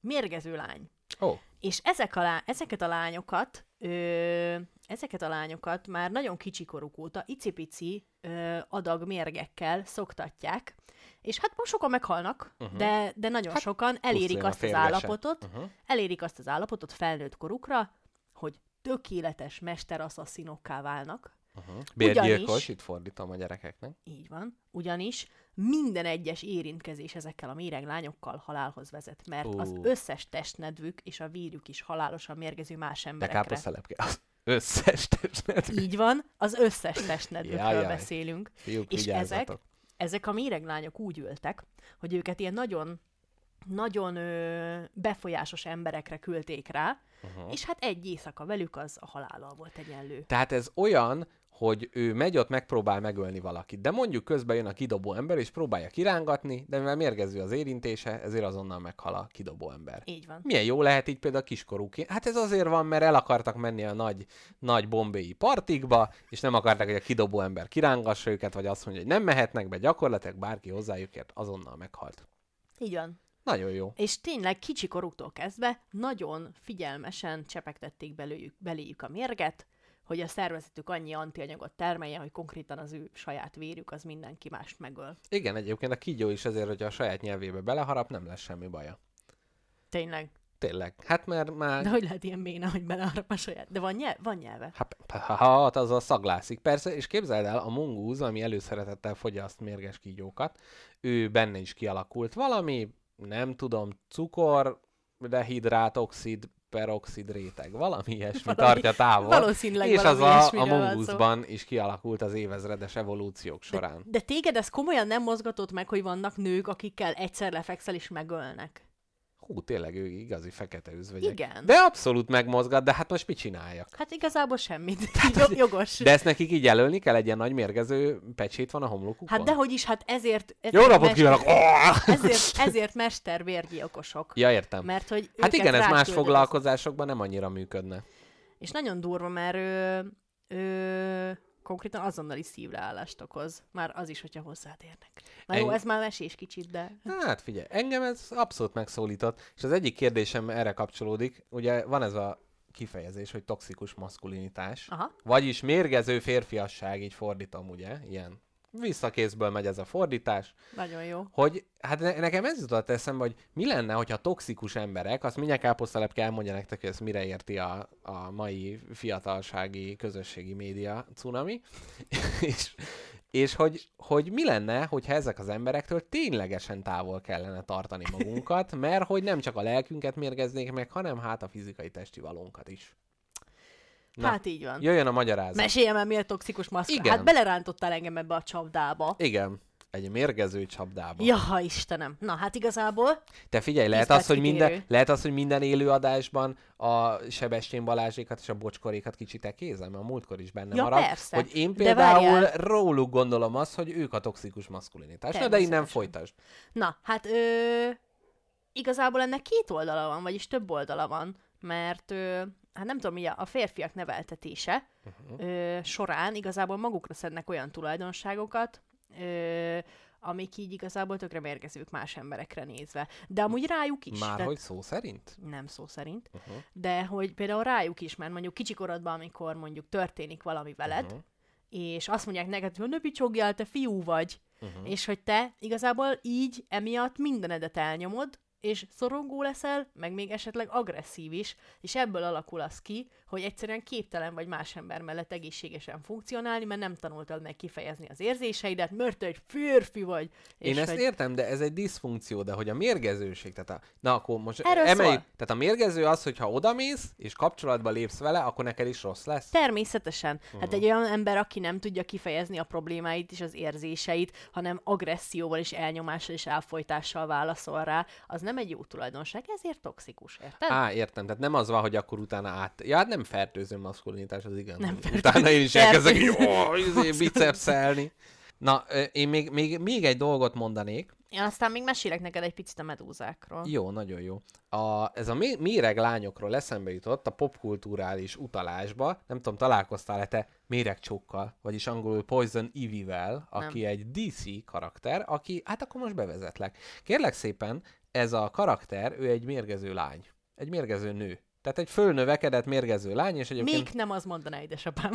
mérgező lány. Oh, És ezek a lá- ezeket a lányokat, ö, ezeket a lányokat már nagyon kicsikoruk óta icipici ö, adag mérgekkel szoktatják, és hát most sokan meghalnak, uh-huh. de, de nagyon hát, sokan elérik azt az állapotot, uh-huh. elérik azt az állapotot felnőtt korukra, hogy tökéletes mesterasszaszinokká válnak. Uh-huh. Bérgyilkos, Ugyanis- itt fordítom a gyerekeknek. Így van. Ugyanis minden egyes érintkezés ezekkel a méreglányokkal halálhoz vezet, mert az Ú. összes testnedvük és a vírjuk is halálosan mérgező más De emberekre. káposztelepke, az összes testnet. Így van, az összes testnedvükről Jajjaj. beszélünk. Fiúk, És vigyázzatok. ezek, ezek a méreglányok úgy ültek, hogy őket ilyen nagyon nagyon ö, befolyásos emberekre küldték rá, uh-huh. és hát egy éjszaka velük az a halállal volt egyenlő. Tehát ez olyan, hogy ő megy ott, megpróbál megölni valakit. De mondjuk közben jön a kidobó ember, és próbálja kirángatni, de mivel mérgező az érintése, ezért azonnal meghal a kidobó ember. Így van. Milyen jó lehet így például kiskorúként. Hát ez azért van, mert el akartak menni a nagy, nagy bombéi partikba, és nem akarták, hogy a kidobó ember kirángassa őket, vagy azt mondja, hogy nem mehetnek be, gyakorlatilag bárki hozzájuk ért, azonnal meghalt. Így van. Nagyon jó. És tényleg kicsi koruktól kezdve nagyon figyelmesen csepegtették belőjük, beléjük a mérget, hogy a szervezetük annyi antianyagot termeljen, hogy konkrétan az ő saját vérük az mindenki mást megöl. Igen, egyébként a kígyó is ezért, hogy a saját nyelvébe beleharap, nem lesz semmi baja. Tényleg. Tényleg. Hát mert már... De hogy lehet ilyen béna, hogy belearap a saját? De van, nyelv, van nyelve. Hát, ha, az a szaglászik. Persze, és képzeld el, a mungúz, ami előszeretettel fogyaszt mérges kígyókat, ő benne is kialakult valami, nem tudom, cukor, dehidrát, oxid, peroxid réteg, valami ilyesmi Valami- tartja távol. valószínűleg és az a, a mungúzban is kialakult az évezredes evolúciók során. De téged ez komolyan nem mozgatott meg, hogy vannak nők, akikkel egyszer lefekszel és megölnek. Hú, tényleg ő igazi fekete üzvegyek. Igen. De abszolút megmozgat, de hát most mit csináljak? Hát igazából semmit. Jó, jogos. De ezt nekik így jelölni kell, egy ilyen nagy mérgező pecsét van a homlokukon? Hát dehogy is, hát ezért... ezért Jó napot mester- kívánok! Oh! Ezért, ezért mestervérgyilkosok. Ja, értem. Mert hogy Hát igen, ez más foglalkozásokban nem annyira működne. És nagyon durva, mert ö, ö, konkrétan azonnali szívleállást okoz. Már az is, hogyha hozzád érnek. Na jó, Eng- ez már mesés kicsit, de... Hát figyelj, engem ez abszolút megszólított, és az egyik kérdésem erre kapcsolódik, ugye van ez a kifejezés, hogy toxikus maszkulinitás, Aha. vagyis mérgező férfiasság, így fordítom, ugye, ilyen visszakészből megy ez a fordítás, Nagyon jó. hogy hát ne- nekem ez jutott eszembe, hogy mi lenne, hogyha toxikus emberek, azt mindjárt káposztalepke elmondja nektek, hogy ezt mire érti a, a mai fiatalsági közösségi média cunami, és, és hogy, hogy mi lenne, hogyha ezek az emberektől ténylegesen távol kellene tartani magunkat, mert hogy nem csak a lelkünket mérgeznék meg, hanem hát a fizikai testi valónkat is. Na, Hát így van. jöjjön a magyarázat. Meséljem el, mi a toxikus maszk. Igen. Hát belerántottál engem ebbe a csapdába. Igen, egy mérgező csapdába. Ja, Istenem. Na, hát igazából Te figyelj, lehet az, hogy minden, lehet az, hogy minden élő adásban a Sebestyén Balázsékat és a Bocskorékat kicsit ekézem, mert a múltkor is benne Ja, maradt, persze. hogy én például róluk gondolom azt, hogy ők a toxikus maszkulinitás. Na, de innen folytasd. Na, hát ö, igazából ennek két oldala van, vagyis több oldala van, mert ö, hát nem tudom, mi a, a férfiak neveltetése uh-huh. ö, során igazából magukra szednek olyan tulajdonságokat, ö, amik így igazából tökre mérgezők más emberekre nézve. De amúgy rájuk is. Már tehát- hogy szó szerint? nem szó szerint, Uh-huh. de hogy például rájuk is, mert mondjuk kicsikorodban, amikor mondjuk történik valami veled, Uh-huh. és azt mondják neked, hogy ne picsogjál, te fiú vagy, uh-huh. és hogy te igazából így emiatt mindenedet elnyomod, és szorongó leszel, meg még esetleg agresszív is, és ebből alakul az ki, hogy egyszerűen képtelen vagy más ember mellett egészségesen funkcionálni, mert nem tanultad meg kifejezni az érzéseidet, mert egy férfi vagy. Én és ezt hogy... értem, de ez egy diszfunkció, de hogy a mérgezőség, tehát a, na akkor most Erről emeljük, szól. tehát a mérgező az, hogyha odamész, és kapcsolatba lépsz vele, akkor neked is rossz lesz. Természetesen. Hát egy olyan ember, aki nem tudja kifejezni a problémáit és az érzéseit, hanem agresszióval és elnyomással és elfolytással válaszol rá, az nem egy jó tulajdonság, ezért toxikus, érted? Á, értem, tehát nem az van, hogy akkor utána át... Ja, hát nem fertőző maszkulinitás, az igen. Nem utána én is elkezdek így, fertőző. izé, bicepszelni. Na, én még, még, még egy dolgot mondanék. Én aztán még mesélek neked egy picit a medúzákról. Jó, nagyon jó. A, ez a mé- méreg lányokról eszembe jutott a popkulturális utalásba. Nem tudom, találkoztál-e te méregcsókkal, vagyis angolul Poison Ivy-vel, aki Nem. egy DC karakter, aki, hát akkor most bevezetlek. Kérlek szépen, ez a karakter, ő egy mérgező lány. Egy mérgező nő. Tehát egy fölnövekedett mérgező lány, és egyébként... Még nem az mondaná édesapám.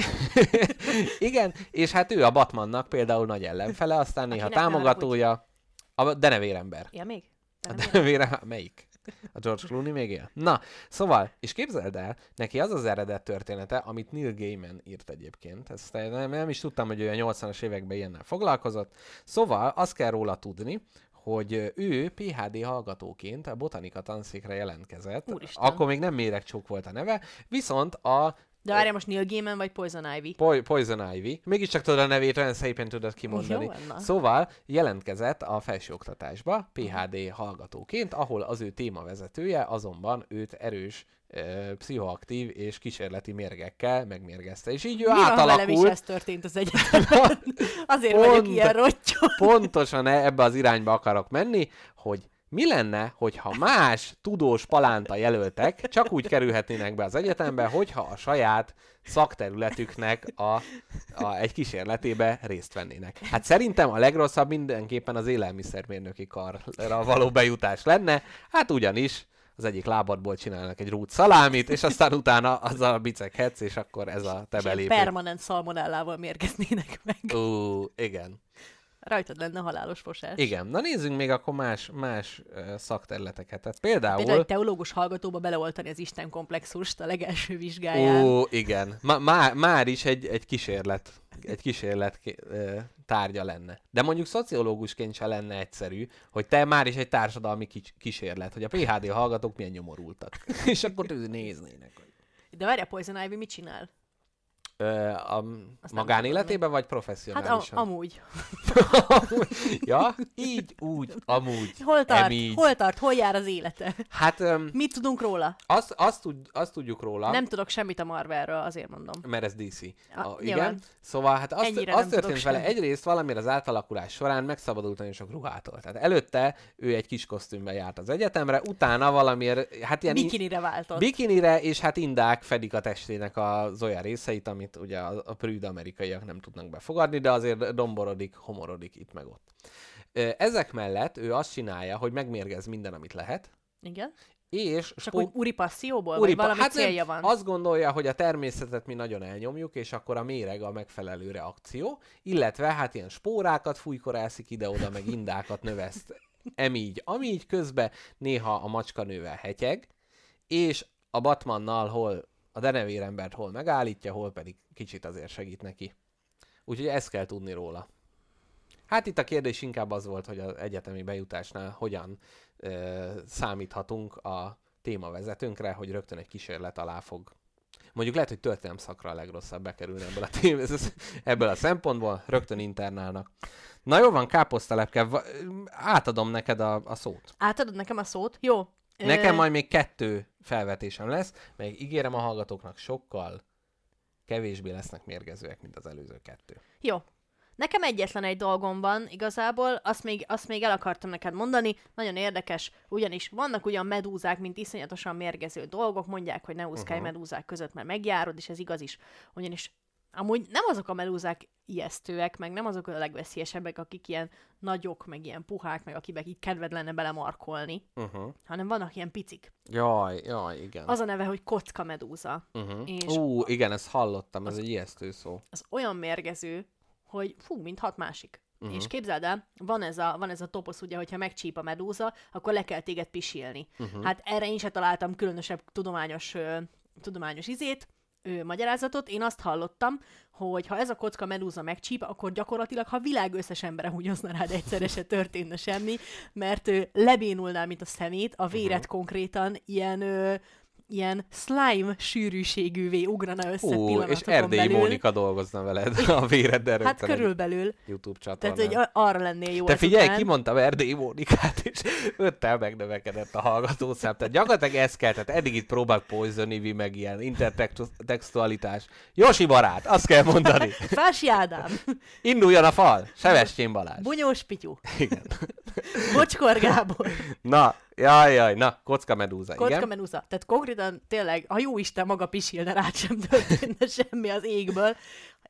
Igen, és hát ő a Batmannak például nagy ellenfele, aztán néha támogatója, a denevérember. Ja, még? A Nem, denevére, melyik? A George Clooney még él? Na, szóval, és képzeld el, neki az az eredet története, amit Neil Gaiman írt egyébként. Ezt nem, nem is tudtam, hogy ő a 80-as években ilyennel foglalkozott. Szóval azt kell róla tudni, hogy ő PHD hallgatóként a botanika tanszékre jelentkezett. Úristen. Akkor még nem méregcsók volt a neve, viszont a De várjál most Neil Gaiman vagy Poison Ivy? Po- Poison Ivy. Mégiscsak tudod a nevét, olyan szépen tudod kimondani. Jó, szóval jelentkezett a felsőoktatásba PHD hallgatóként, ahol az ő témavezetője azonban őt erős ö, pszichoaktív és kísérleti mérgekkel megmérgezte. És így ő Mi van velem is átalakult. ez történt az egyetemen? Azért vagyok Pont. ilyen rottyó. Pontosan e- ebbe az irányba akarok menni, hogy mi lenne, hogyha más tudós palánta jelöltek csak úgy kerülhetnének be az egyetembe, hogyha a saját szakterületüknek a, a, egy kísérletébe részt vennének. Hát szerintem a legrosszabb mindenképpen az élelmiszermérnöki karra való bejutás lenne, hát ugyanis az egyik lábadból csinálnak egy rút szalámit, és aztán utána azzal a biceghetsz, és akkor ez a te belépő. permanent szalmonellával mérgeznének meg. Ó, igen. Rajtad lenne halálos fosás. Igen. Na nézzünk még akkor más, más szakterületeket. Tehát például... Például egy teológus hallgatóba beleoltani az Isten komplexust a legelső vizsgáján. Ó, igen. Ma, má, már is egy, egy kísérlet, egy kísérlet tárgya lenne. De mondjuk szociológusként se lenne egyszerű, hogy te már is egy társadalmi kísérlet, hogy a PHD hallgatók milyen nyomorultak. És akkor néznének. De várj, Poison Ivy mit csinál? Ö, a nem magánéletében, vagy Hát professzionálisan? a, amúgy. ja, így, úgy, amúgy. Hol tart? Emígy. Hol tart? Hol jár az élete? Hát öm, Mit tudunk róla? azt, azt, tud, azt tudjuk róla, Nem tudok semmit a Marvelről, azért mondom. mert ez DC. A, nyilván. igen. Szóval hát az, Ennyire az nem tudok történt vele, semmit. egyrészt valamire az átalakulás során megszabadult nagyon sok ruhától. Tehát előtte ő egy kis kosztümben járt az egyetemre, utána valamiért, hát ilyen Bikinire váltott. bikinire, és hát indák fedik a testének az olyan részeit, amit ugye a, a prűd amerikaiak nem tudnak befogadni, de azért domborodik, homorodik itt meg ott. Ezek mellett ő azt csinálja, hogy megmérgez minden, amit lehet, Igen. és Csak spó- úgy úri passzióból? Úri, vagy valami hát célja nem, van? Azt gondolja, hogy a természetet mi nagyon elnyomjuk, és akkor a méreg a megfelelő reakció, illetve hát ilyen spórákat fújkorászik ide-oda, meg indákat növeszt emígy, amígy közben néha a macska nővel hetyeg, és a Batmannal hol a denevérembert hol megállítja, hol pedig kicsit azért segít neki. Úgyhogy ezt kell tudni róla. Hát itt a kérdés inkább az volt, hogy az egyetemi bejutásnál hogyan ö, számíthatunk a témavezetőnkre, hogy rögtön egy kísérlet alá fog. Mondjuk lehet, hogy történelem szakra a legrosszabb bekerülni ebből a, tém- ebből a szempontból, rögtön internálnak. Na jó van, káposztalepke, átadom neked a, a szót. Átadod nekem a szót? Jó. Nekem majd még kettő felvetésem lesz, meg ígérem a hallgatóknak sokkal kevésbé lesznek mérgezőek, mint az előző kettő. Jó. Nekem egyetlen egy dolgom van igazából, azt még, azt még el akartam neked mondani, nagyon érdekes, ugyanis vannak ugyan medúzák, mint iszonyatosan mérgező dolgok, mondják, hogy ne úszkálj uh-huh. medúzák között, mert megjárod, és ez igaz is. Ugyanis amúgy nem azok a medúzák ijesztőek, meg nem azok a legveszélyesebbek, akik ilyen nagyok, meg ilyen puhák, meg akikbe így kedved lenne belemarkolni, Uh-huh. hanem vannak ilyen picik. Jaj, jaj, igen. Az a neve, hogy kocka medúza. uh-huh. és- Ú, igen, ezt hallottam, ez egy ijesztő szó. az olyan mérgező, hogy fú, mint hat másik. Uh-huh. És képzeld el, van ez, a, van ez a toposz, ugye, hogyha megcsíp a medúza, akkor le kell téged pisilni. Uh-huh. Hát erre én se találtam különösebb tudományos, tudományos izét, ö, magyarázatot. Én azt hallottam, hogy ha ez a kocka medúza megcsíp, akkor gyakorlatilag, ha világ összes embere húgyozna rád egyszerre se történne semmi, mert ö, lebénulnál, mint a szemét, a véret Mhm. konkrétan ilyen... Ö, ilyen slime sűrűségűvé ugrana össze pillanatokon és Erdélyi belül. Mónika dolgozna veled a véreddel Hát körülbelül. YouTube Tehát, csatornán. hogy a- arra lennél jó Te figyelj, ezután. kimondtam Erdélyi Mónikát, és öttel megnövekedett a hallgatószám. Tehát gyakorlatilag ez kell, tehát eddig itt próbál Poison Ivy, meg ilyen intertextualitás. Josi barát, azt kell mondani. Fási Ádám, Induljon a fal, Sebestyén Balázs. Bunyós Pityu, Igen. Bocskor Gábor, Na, jaj, jaj, na, kocka medúza, Kocka igen. Menuza. Tehát konkrétan tényleg, a jó Isten maga pisilne rád sem történne semmi az égből.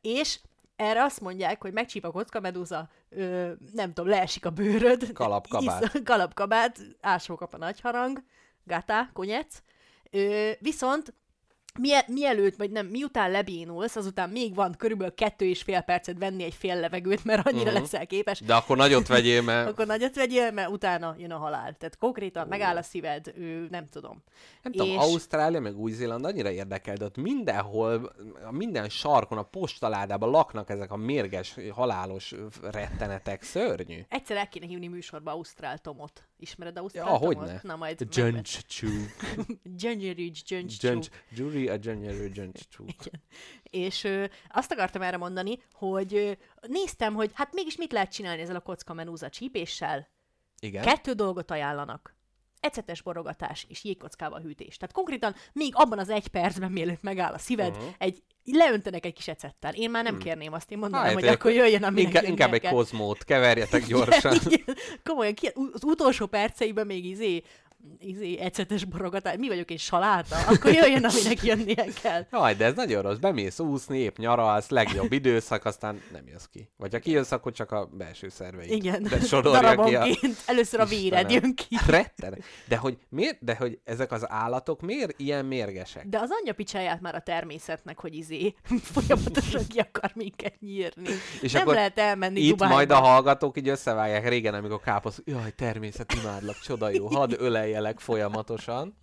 És erre azt mondják, hogy megcsíp a kocka medúza, ö, nem tudom, leesik a bőröd. Kalapkabát. Isz- kalapkabát, ásó kap a nagy harang, gata, konyec. Ö, viszont mielőtt, vagy nem, miután lebénulsz, azután még van körülbelül kettő és fél percet venni egy fél levegőt, mert annyira uh-huh. leszel képes. De akkor nagyot vegyél, mert Akkor nagyot vegyél, mert utána jön a halál. Tehát konkrétan megáll a szíved, ő, nem tudom. Nem tudom, És- Ausztrália meg Új-Zéland annyira érdekel, de ott mindenhol, minden sarkon, a postaládában laknak ezek a mérges, halálos rettenetek. Szörnyű. Egyszer el kéne hívni műsorba Ausztrál Tomot. Ismered Ausztrál Ja, Tomot? Na majd... Gyöngycsú. Gyöngyörű, gyöngycsú. Gyuri a gyönyörű gyöngycsú. És ö, azt akartam erre mondani, hogy ö, néztem, hogy hát mégis mit lehet csinálni ezzel a kocka menúza csípéssel. Igen. Kettő dolgot ajánlanak. Ecetes borogatás és jégkockával hűtés. Tehát konkrétan még abban az egy percben, mielőtt megáll a szíved, uh-huh. egy leöntenek egy kis ecettel. Én már nem hmm. kérném azt, én mondanám, Hát, hogy akkor jöjjön, aminek Inkább, inkább egy kozmót, keverjetek gyorsan. Igen, komolyan, ki, az utolsó perceiben még izé izé, ecetes borogatás, mi vagyok egy saláta, akkor jöjjön, aminek jönnie kell. Jaj, de ez nagyon rossz. Bemész úszni, épp nyaralsz, legjobb időszak, aztán nem jössz ki. Vagy ha kijössz, akkor csak a belső szerveid. Igen, De sorolja ki a... Először a véred jön ki. Retten. De hogy, miért, de hogy ezek az állatok miért ilyen mérgesek? De az anyja picsáját már a természetnek, hogy izé folyamatosan ki akar minket nyírni. És nem akkor lehet elmenni Itt Dubájba. majd a hallgatók így összevágják régen, amikor káposz, jaj, természet, imádlak, csoda jó, hadd öleljelek folyamatosan.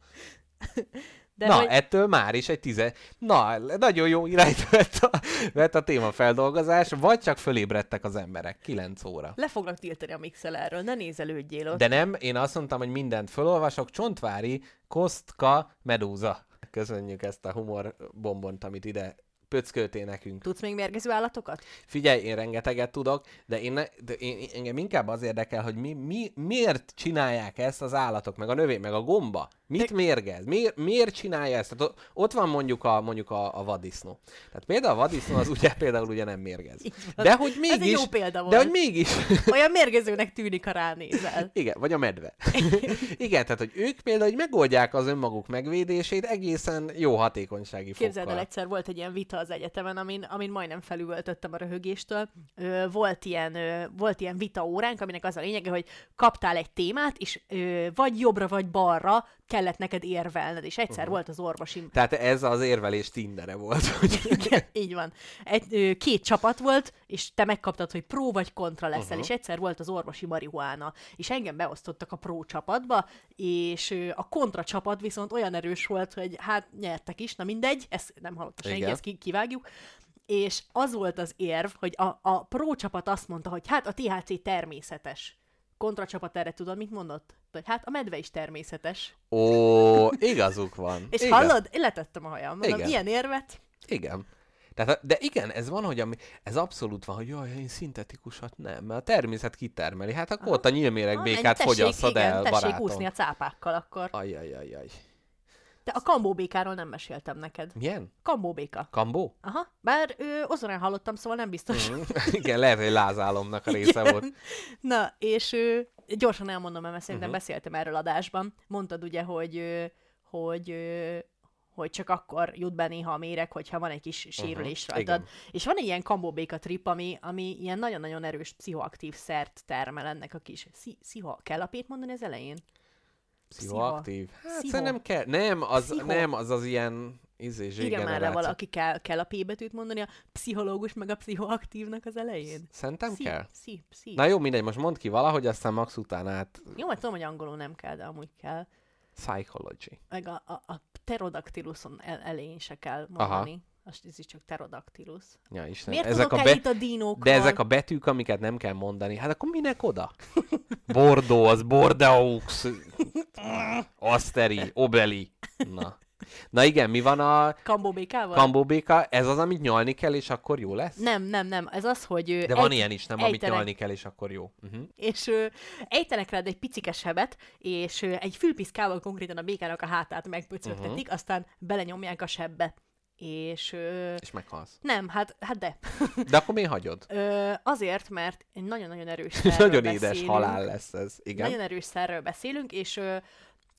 De Na, hogy... ettől már is egy tize... Na, nagyon jó irányt vett a, vett a témafeldolgozás, vagy csak fölébredtek az emberek, 9 óra. Le foglak tiltani a mixelerről, ne nézelődjél ott. De nem, én azt mondtam, hogy mindent felolvasok, Csontvári, Kostka, Medúza. Köszönjük ezt a humor bombont, amit ide pöcköltél nekünk. Tudsz még mérgező állatokat? Figyelj, én rengeteget tudok, de, én, ne, de én, engem inkább az érdekel, hogy mi, mi, miért csinálják ezt az állatok, meg a növény, meg a gomba. Mit Te- mérgez? Miért, miért csinálja ezt? Tehát ott van mondjuk a, mondjuk a, a vadisznó. Tehát például a vadisznó az ugye például ugye nem mérgez. De hogy Ez egy mégis... jó példa volt. De hogy mégis... Olyan mérgezőnek tűnik, ha ránézel. Igen, vagy a medve. Igen, tehát hogy ők például hogy megoldják az önmaguk megvédését egészen jó hatékonysági fokkal. Képzeld el, egyszer volt egy ilyen vita az egyetemen, amin, amin majdnem felüvöltöttem a röhögéstől. Ö, volt, ilyen, ö, volt ilyen vita óránk, aminek az a lényege, hogy kaptál egy témát, és ö, vagy jobbra, vagy balra kellett neked érvelned, és egyszer uh-huh. volt az orvosi Tehát ez az érvelés Tindere volt. Hogy... Igen, így van. Egy, ö, két csapat volt, és te megkaptad, hogy pró vagy kontra leszel, uh-huh. és egyszer volt az orvosi marihuána, és engem beosztottak a pró csapatba, és ö, a kontra csapat viszont olyan erős volt, hogy hát nyertek is, na mindegy, ezt nem hallotta senki, ezt ki, kivágjuk, és az volt az érv, hogy a, a pró csapat azt mondta, hogy hát a THC természetes. Kontra csapat erre tudod, mit mondott? Hogy hát a medve is természetes. Ó, igazuk van. És igen. hallod? Én letettem a hajam. Mondom, Igen. ilyen érvet Igen. Tehát, de igen, ez van, hogy ami, ez abszolút van, hogy jaj, én szintetikusat nem, mert a természet kitermeli. Hát akkor ott a nyílméreg békát fogyasszad igen, el, tessék barátom. úszni a cápákkal akkor. Ajajajaj. De a kambóbékáról nem meséltem neked. Milyen? Kambóbéka. Kambó? Aha, bár ö, Ozorán hallottam, szóval nem biztos. Mm. igen, lehet, hogy lázálomnak a része Igen. volt. Na, és ö, gyorsan elmondom, mert szerintem Mhm. beszéltem erről adásban. Mondtad ugye, hogy, hogy, hogy csak akkor jut be néha a méreg, hogyha van egy kis sérülés Mhm, rajtad. igen. És van egy ilyen kambóbéka trip, ami, ami ilyen nagyon-nagyon erős pszichoaktív szert termel ennek a kis... Szi- Sziha, kell a mondani az elején? Pszichoaktív. Hát Pszicho. szerintem kell. Nem, az, Pszicho. nem, az az ilyen izé, Igen, már valaki kell, kell a P betűt mondani a pszichológus meg a pszichoaktívnak az elején. Szerintem Pszi- kell. Pszi, pszi. Na jó, mindegy, most mondd ki valahogy, aztán max után át Jó, mert tudom, hogy angolul nem kell, de amúgy kell. psychology. Meg a, a, a pterodaktiluson el, elején se kell mondani. Azt ez is csak pterodaktilus. Ja, Isten. Miért ezek a be... itt a dinókról? De ezek a betűk, amiket nem kell mondani, hát akkor minek oda? Bordó, az Bordeaux, Asteri, Obeli. Na. Na igen, mi van a Kambóbékával? kambóbéka? Ez az, amit nyalni kell, és akkor jó lesz? nem, nem, nem. Ez az, hogy... De van egy- ilyen is, nem, amit ejtenek- nyalni kell, és akkor jó. Uh-huh. és ö, ejtenek rád egy picike sebet, és ö, egy fülpiszkával konkrétan a békának a hátát megpöcögtetik, uh-huh. aztán belenyomják a sebbe. És ö, És meghalsz. nem, hát, hát de. De akkor miért hagyod? Ö, azért, mert egy nagyon-nagyon erős Nagyon édes beszélünk. halál lesz ez. Igen. Nagyon erős szerről beszélünk, és ö,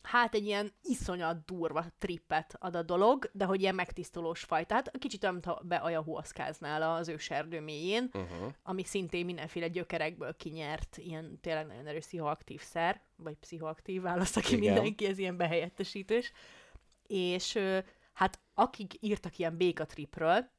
hát egy ilyen iszonyat durva trippet ad a dolog, de hogy ilyen megtisztulós fajtát. Kicsit olyan, mintha beajahuaszkáznál az őserdő mélyén, Uh-huh. ami szintén mindenféle gyökerekből kinyert, ilyen tényleg nagyon erős pszichoaktív szer, vagy pszichoaktív választ, aki Igen. mindenki, ez ilyen behelyettesítős. És hát akik írtak ilyen békatripről,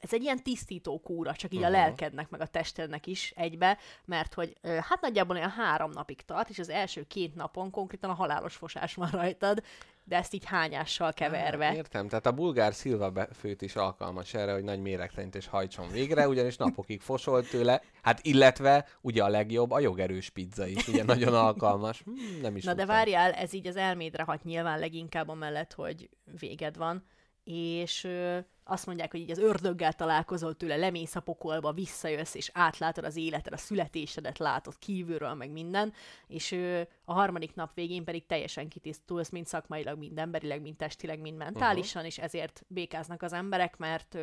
ez egy ilyen tisztító kúra, csak így uh-huh. a lelkednek, meg a testednek is egybe, mert hogy hát nagyjából olyan három napig tart, és az első két napon konkrétan a halálos fosás van rajtad, de ezt így hányással keverve. Értem, tehát a bulgár szilva főt is alkalmas erre, hogy nagy méregtenítés hajtson végre, ugyanis napokig fosolt tőle, hát illetve ugye a legjobb a jogerős pizza is, ugye nagyon alkalmas. Hmm, nem is Na de tudtam. várjál, ez így az elmédre hat nyilván leginkább amellett, hogy véged van, és azt mondják, hogy így az ördöggel találkozol tőle, lemész a pokolba, visszajössz, és átlátod az életed, a születésedet látod kívülről, meg minden, és a harmadik nap végén pedig teljesen kitisztulsz, mind szakmailag, mind emberileg, mind testileg, mind mentálisan, és ezért békáznak az emberek, mert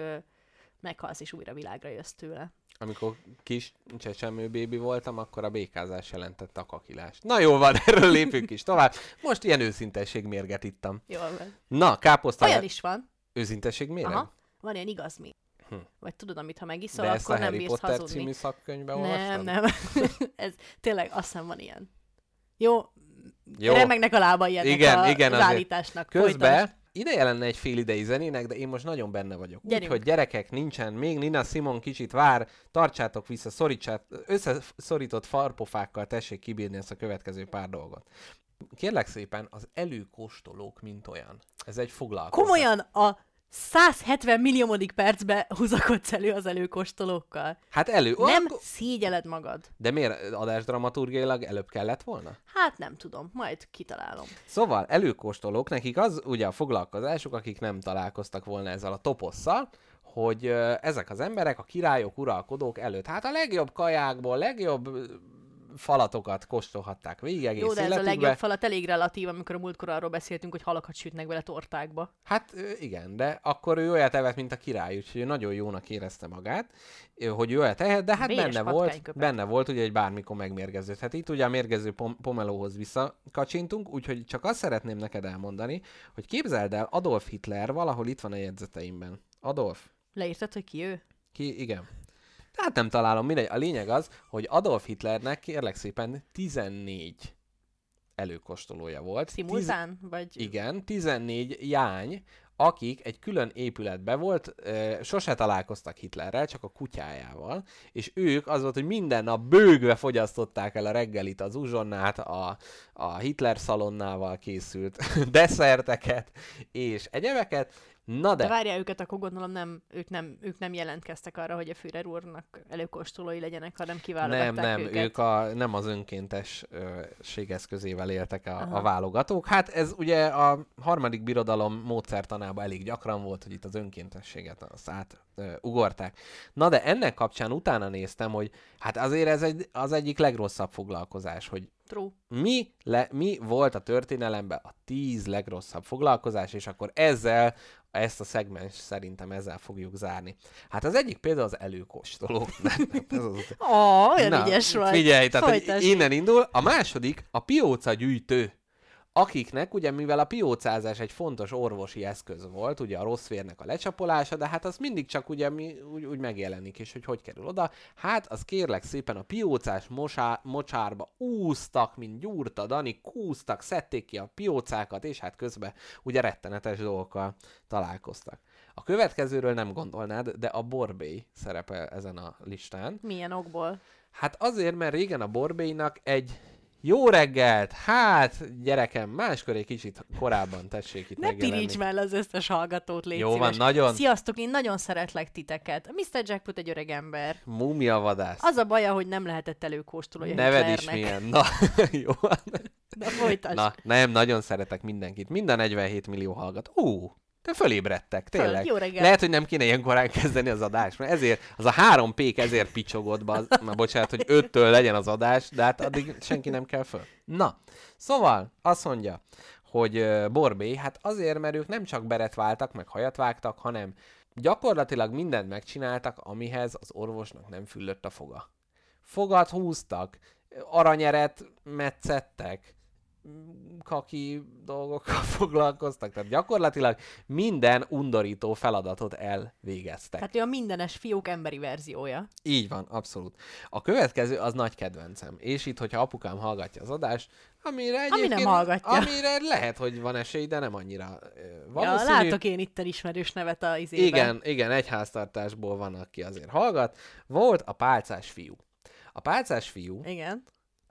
meghalsz és újra világra jössz tőle. amikor kis csecsemő bébi voltam, akkor a békázás jelentette a kakilást. Na jó van, erről lépünk is tovább. Most ilyen őszintesség mérget ittam. Jól van. Na, káposzta. Olyan is van. Őszintesség méreg? Aha. Van ilyen igaz mi. Hm. Vagy tudod, amit ha megiszol, De ezt a akkor nem Harry bírsz Potter hazudni. című szakkönyvben Nem, olvastad? nem. Ez tényleg azt hiszem van ilyen. Jó, Jó. Remegnek a lábai ennek Igen, a, igen, az állításnak. Folytasd. Közben ideje lenne egy fél idei zenének, de én most nagyon benne vagyok. Gyerünk. Úgyhogy gyerekek, nincsen, még Nina Simon kicsit vár, tartsátok vissza, szorítsát, összeszorított farpofákkal tessék kibírni ezt a következő pár dolgot. Kérlek szépen, az előkóstolók mint olyan. Ez egy foglalkozás. Komolyan a 170 milliómodik percbe húzakodsz elő az előkóstolókkal. Hát elő... Nem Akkor- szégyeled magad. De miért adásdramaturgiailag előbb kellett volna? Hát nem tudom, majd kitalálom. Szóval előkóstolók, nekik az ugye a foglalkozásuk, akik nem találkoztak volna ezzel a toposszal, hogy ezek az emberek, a királyok, uralkodók előtt, hát a legjobb kajákból, legjobb falatokat kóstolhatták végig egész Jó, de ez a életükbe. legjobb falat elég relatív, amikor a múltkor arról beszéltünk, hogy halakat sütnek vele tortákba. Hát igen, de akkor ő olyat evett, mint a király, úgyhogy ő nagyon jónak érezte magát, hogy ő olyat ehet, de hát Véres benne volt, benne volt, ugye, hogy bármikor megmérgeződhet. Itt ugye a mérgező pom- pomelóhoz visszakacsintunk, úgyhogy csak azt szeretném neked elmondani, hogy képzeld el, Adolf Hitler valahol itt van a jegyzeteimben. Adolf, Leírtad, hogy ki ő? ki, igen. Hát nem találom, mindegy. A lényeg az, hogy Adolf Hitlernek kérlek szépen 14 előkóstolója volt. Tiz- Szimultán? Vagy... igen, 14 jány, akik egy külön épületbe volt, sose találkoztak Hitlerrel, csak a kutyájával, és ők az volt, hogy minden nap bőgve fogyasztották el a reggelit, az uzsonnát, a, a Hitler szalonnával készült desszerteket, és egyebeket. Na De de, várjál őket, akkor gondolom nem, ők, nem, ők nem jelentkeztek arra, hogy a Führer úrnak előkóstolói legyenek, hanem nem, kiválogatták nem, őket. ők a, nem az önkéntesség eszközével éltek a, Aha. a válogatók. Hát ez ugye a harmadik birodalom módszertanában elég gyakran volt, hogy itt az önkéntességet azt át ö, ugorták. Na de ennek kapcsán utána néztem, hogy hát azért ez egy, az egyik legrosszabb foglalkozás, hogy True. mi, le, mi volt a történelemben a tíz legrosszabb foglalkozás, és akkor ezzel, ezt a szegmens szerintem ezzel fogjuk zárni. Hát az egyik például az előkóstoló. Ó, olyan ügyes vagy. Figyelj, tehát Folytasd. innen indul. A második a pióca gyűjtő akiknek ugye mivel a piócázás egy fontos orvosi eszköz volt, ugye a rossz vérnek a lecsapolása, de hát az mindig csak ugye mi, úgy, úgy megjelenik, és hogy hogy kerül oda. Hát az kérlek szépen a piócás mosá, mocsárba úsztak, mint gyúrta Dani, kúztak, szedték ki a piócákat, és hát közben ugye rettenetes dolgokkal találkoztak. A következőről nem gondolnád, de a borbély szerepel ezen a listán. Milyen okból? Hát azért, mert régen a borbélynak egy jó reggelt, hát gyerekem, máskor egy kicsit korábban tessék itt Ne piríts már az összes hallgatót, légy Jó van, szíves. nagyon. Sziasztok, én nagyon szeretlek titeket. Mr. Jackpot egy öreg ember. Múmia vadász. Az a baja, hogy nem lehetett előkóstolója Neved is Hitlernek. milyen. Na, jó. van. Na, folytasd. Na, nem, nagyon szeretek mindenkit. Minden 47 millió hallgat. Ú, te fölébredtek, Föl, tényleg. jó reggelt. Lehet, hogy nem kéne ilyen korán kezdeni az adást, mert ezért, az a három pék ezért picsogott be, az, már bocsánat, hogy öttől legyen az adás, de hát addig senki nem kell föl. Na, szóval azt mondja, hogy ö, Borbé, hát azért, mert ők nem csak beret váltak, meg hajat vágtak, hanem gyakorlatilag mindent megcsináltak, amihez az orvosnak nem füllött a foga. Fogat húztak, aranyeret metszettek, kaki dolgokkal foglalkoztak, tehát gyakorlatilag minden undorító feladatot elvégeztek. Tehát ő a mindenes fiók emberi verziója. Így van, abszolút. A következő az nagy kedvencem. És itt, hogyha apukám hallgatja az adást, amire egyébként, nem hallgatja. Amire lehet, hogy van esély, de nem annyira ö, Ja, valószínű. látok én itt ismerős nevet a izében. Igen, igen, egy háztartásból van, aki azért hallgat. Volt a pálcás fiú. A pálcás fiú, Igen.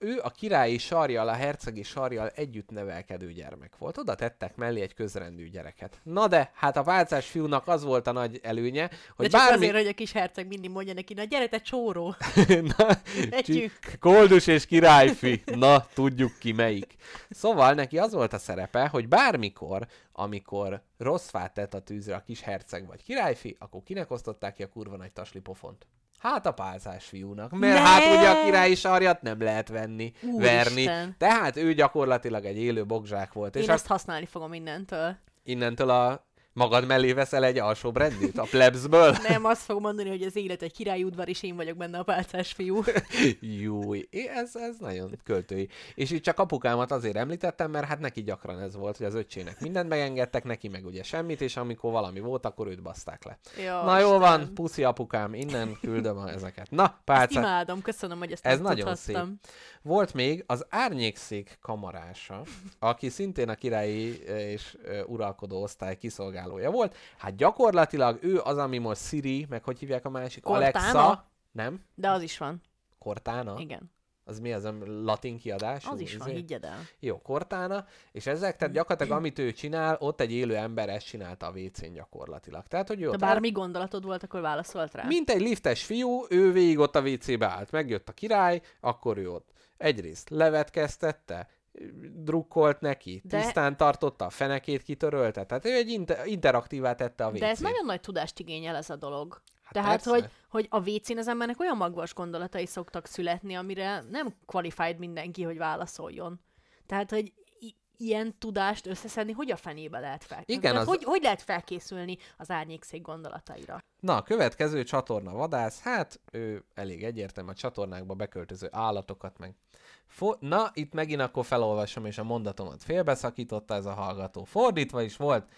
Ő a királyi sarjal, a hercegi sarjal együtt nevelkedő gyermek volt. Oda tettek mellé egy közrendű gyereket. Na de, hát a pálcás fiúnak az volt a nagy előnye, hogy De csak bármi... azért, hogy a kis herceg mindig mondja neki, na gyere te csóró. Na, Együk. Koldus és királyfi. Na, tudjuk ki melyik. Szóval neki az volt a szerepe, hogy bármikor, amikor rossz fát tett a tűzre a kis herceg vagy királyfi, akkor kinek osztották ki a kurva nagy tasli pofont? Hát a pálcás fiúnak. Mert Ne! hát ugye a királyi sarjat nem lehet venni, Úristen. verni. Tehát ő gyakorlatilag egy élő bogzsák volt. Én és ezt azt használni fogom innentől. innentől a Magad mellé veszel egy alsó rendűt a plebsből? Nem, azt fogom mondani, hogy az élet egy királyi udvar, és én vagyok benne a pálcás fiú. Jó, ez, ez nagyon költői. És itt csak apukámat azért említettem, mert hát neki gyakran ez volt, hogy az öccsének mindent megengedtek, neki meg ugye semmit, és amikor valami volt, akkor őt baszták le. Jó, Na Isten. van, puszi apukám, innen küldöm a- ezeket. Na, Ezt pálca. imádom, köszönöm, hogy ezt Ez nagyon tudhattam. Volt még az árnyékszék kamarása, aki szintén a királyi eh, és eh, uralkodó osztály kiszolgálója volt. Hát gyakorlatilag ő az, ami most Siri, meg hogy hívják a másik? Cortana? Alexa. Nem? De az is van. Cortana? Igen. Az mi az a latin kiadás? Az is van, higgyed el. Jó, Cortana, és ezek, tehát gyakorlatilag amit ő csinál, ott egy élő ember ezt csinálta a WC-n gyakorlatilag. Tehát, hogy ő De bármi gondolatod volt, akkor válaszolt rá. mint egy liftes fiú, ő végig ott a WC-be állt. Megjött a király, akkor ő ott egyrészt levetkeztette, drukkolt neki, De- tisztán tartotta, a fenekét kitörölte. Tehát ő egy inter- interaktívá tette a WC-t. De ez nagyon nagy tudást igényel ez a dolog. Hát Tehát, persze. hogy, hogy a WC-n az embernek olyan magvas gondolatai szoktak születni, amire nem qualified mindenki, hogy válaszoljon. Tehát, hogy ilyen tudást összeszedni, hogy a fenébe lehet felkészülni? Igen, Tehát az- hogy, hogy lehet felkészülni az árnyékszék gondolataira? Na, a következő csatorna vadász, hát ő elég egyértelmű, a csatornákba beköltöző állatokat meg. Fo- Na, itt megint akkor felolvasom, és a mondatomat félbeszakította ez a hallgató. Fordítva is volt,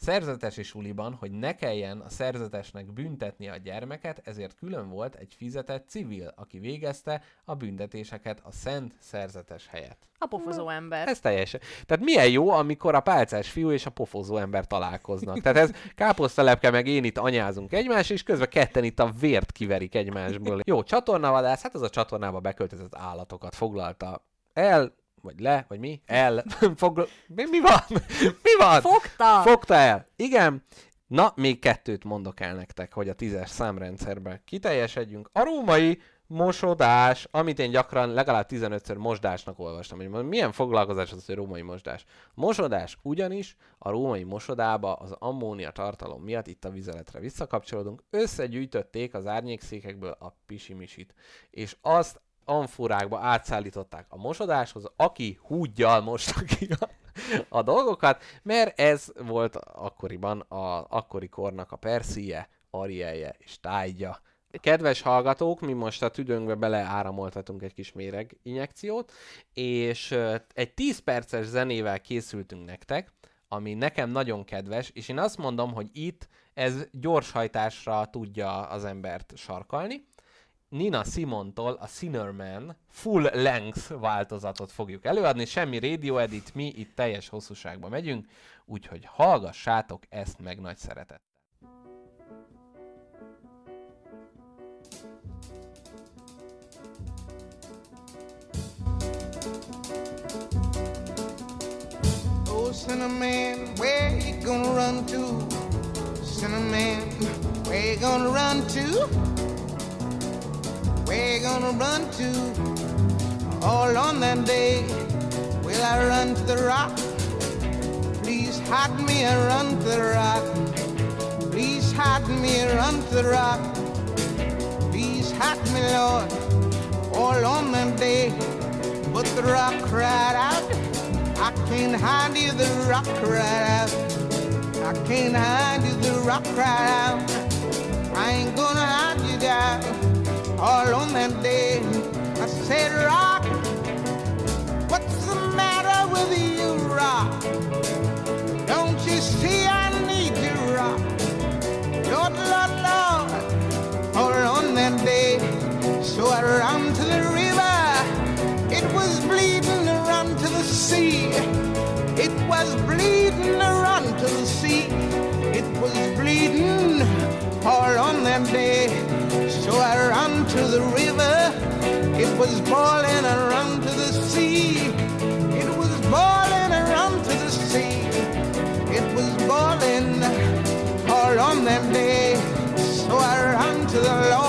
szerzetes és uliban, hogy ne kelljen a szerzetesnek büntetni a gyermeket, ezért külön volt egy fizetett civil, aki végezte a büntetéseket a szent szerzetes helyett. A pofozó ember. Ez teljesen. Tehát milyen jó, amikor a pálcás fiú és a pofozó ember találkoznak. Tehát ez káposztalepke meg én itt anyázunk egymás, és közben ketten itt a vért kiverik egymásból. Jó, csatornavadász, hát az a csatornába beköltözött állatokat foglalta el, vagy le, vagy mi? El. Fogl... Mi, mi van? Mi van? Fogta! Fogta el. Igen. Na, még kettőt mondok el nektek, hogy a tízes számrendszerben kiteljesedjünk. A római mosodás, amit én gyakran legalább 15-ször mosdásnak olvastam, hogy milyen foglalkozás az, hogy római mosdás. Mosodás ugyanis a római mosodába az ammónia tartalom miatt, itt a vizeletre visszakapcsolódunk, összegyűjtötték az árnyékszékekből a pisimisit, és azt amfúrákba átszállították a mosodáshoz, aki húgyjal mosta ki a, a dolgokat, mert ez volt akkoriban a akkori kornak a perszíje, arielje és tájgya. Kedves hallgatók, mi most a tüdőnkbe beleáramoltatunk egy kis méreg injekciót, és egy 10 perces zenével készültünk nektek, ami nekem nagyon kedves, és én azt mondom, hogy itt ez gyorshajtásra tudja az embert sarkalni. Nina Simontól a Sinnerman full length változatot fogjuk előadni, semmi radio edit, mi itt teljes hosszúságba megyünk, úgyhogy hallgassátok ezt meg nagy szeretet. Oh, Cinnamon, where you gonna run to? Cinnamon, where you gonna run to? Where you gonna run to? All on that day, will I run to the rock? Please hide me and run to the rock. Please hide me and run to the rock. Please hide me, Lord, all on that day. But the rock cried out. I can't hide you, the rock cried out. I can't hide you, the rock cried out. I ain't gonna hide you down. All on that day, I said, Rock, what's the matter with you, Rock? Don't you see I need you, Rock? Lord, Lord, Lord, all on that day. So I ran to the river. It was bleeding run to the sea. It was bleeding run to the sea. It was bleeding all on that day. So I ran to the river. It was boiling and run to the sea. It was boiling and run to the sea. It was boiling all on that day. So I ran to the Lord.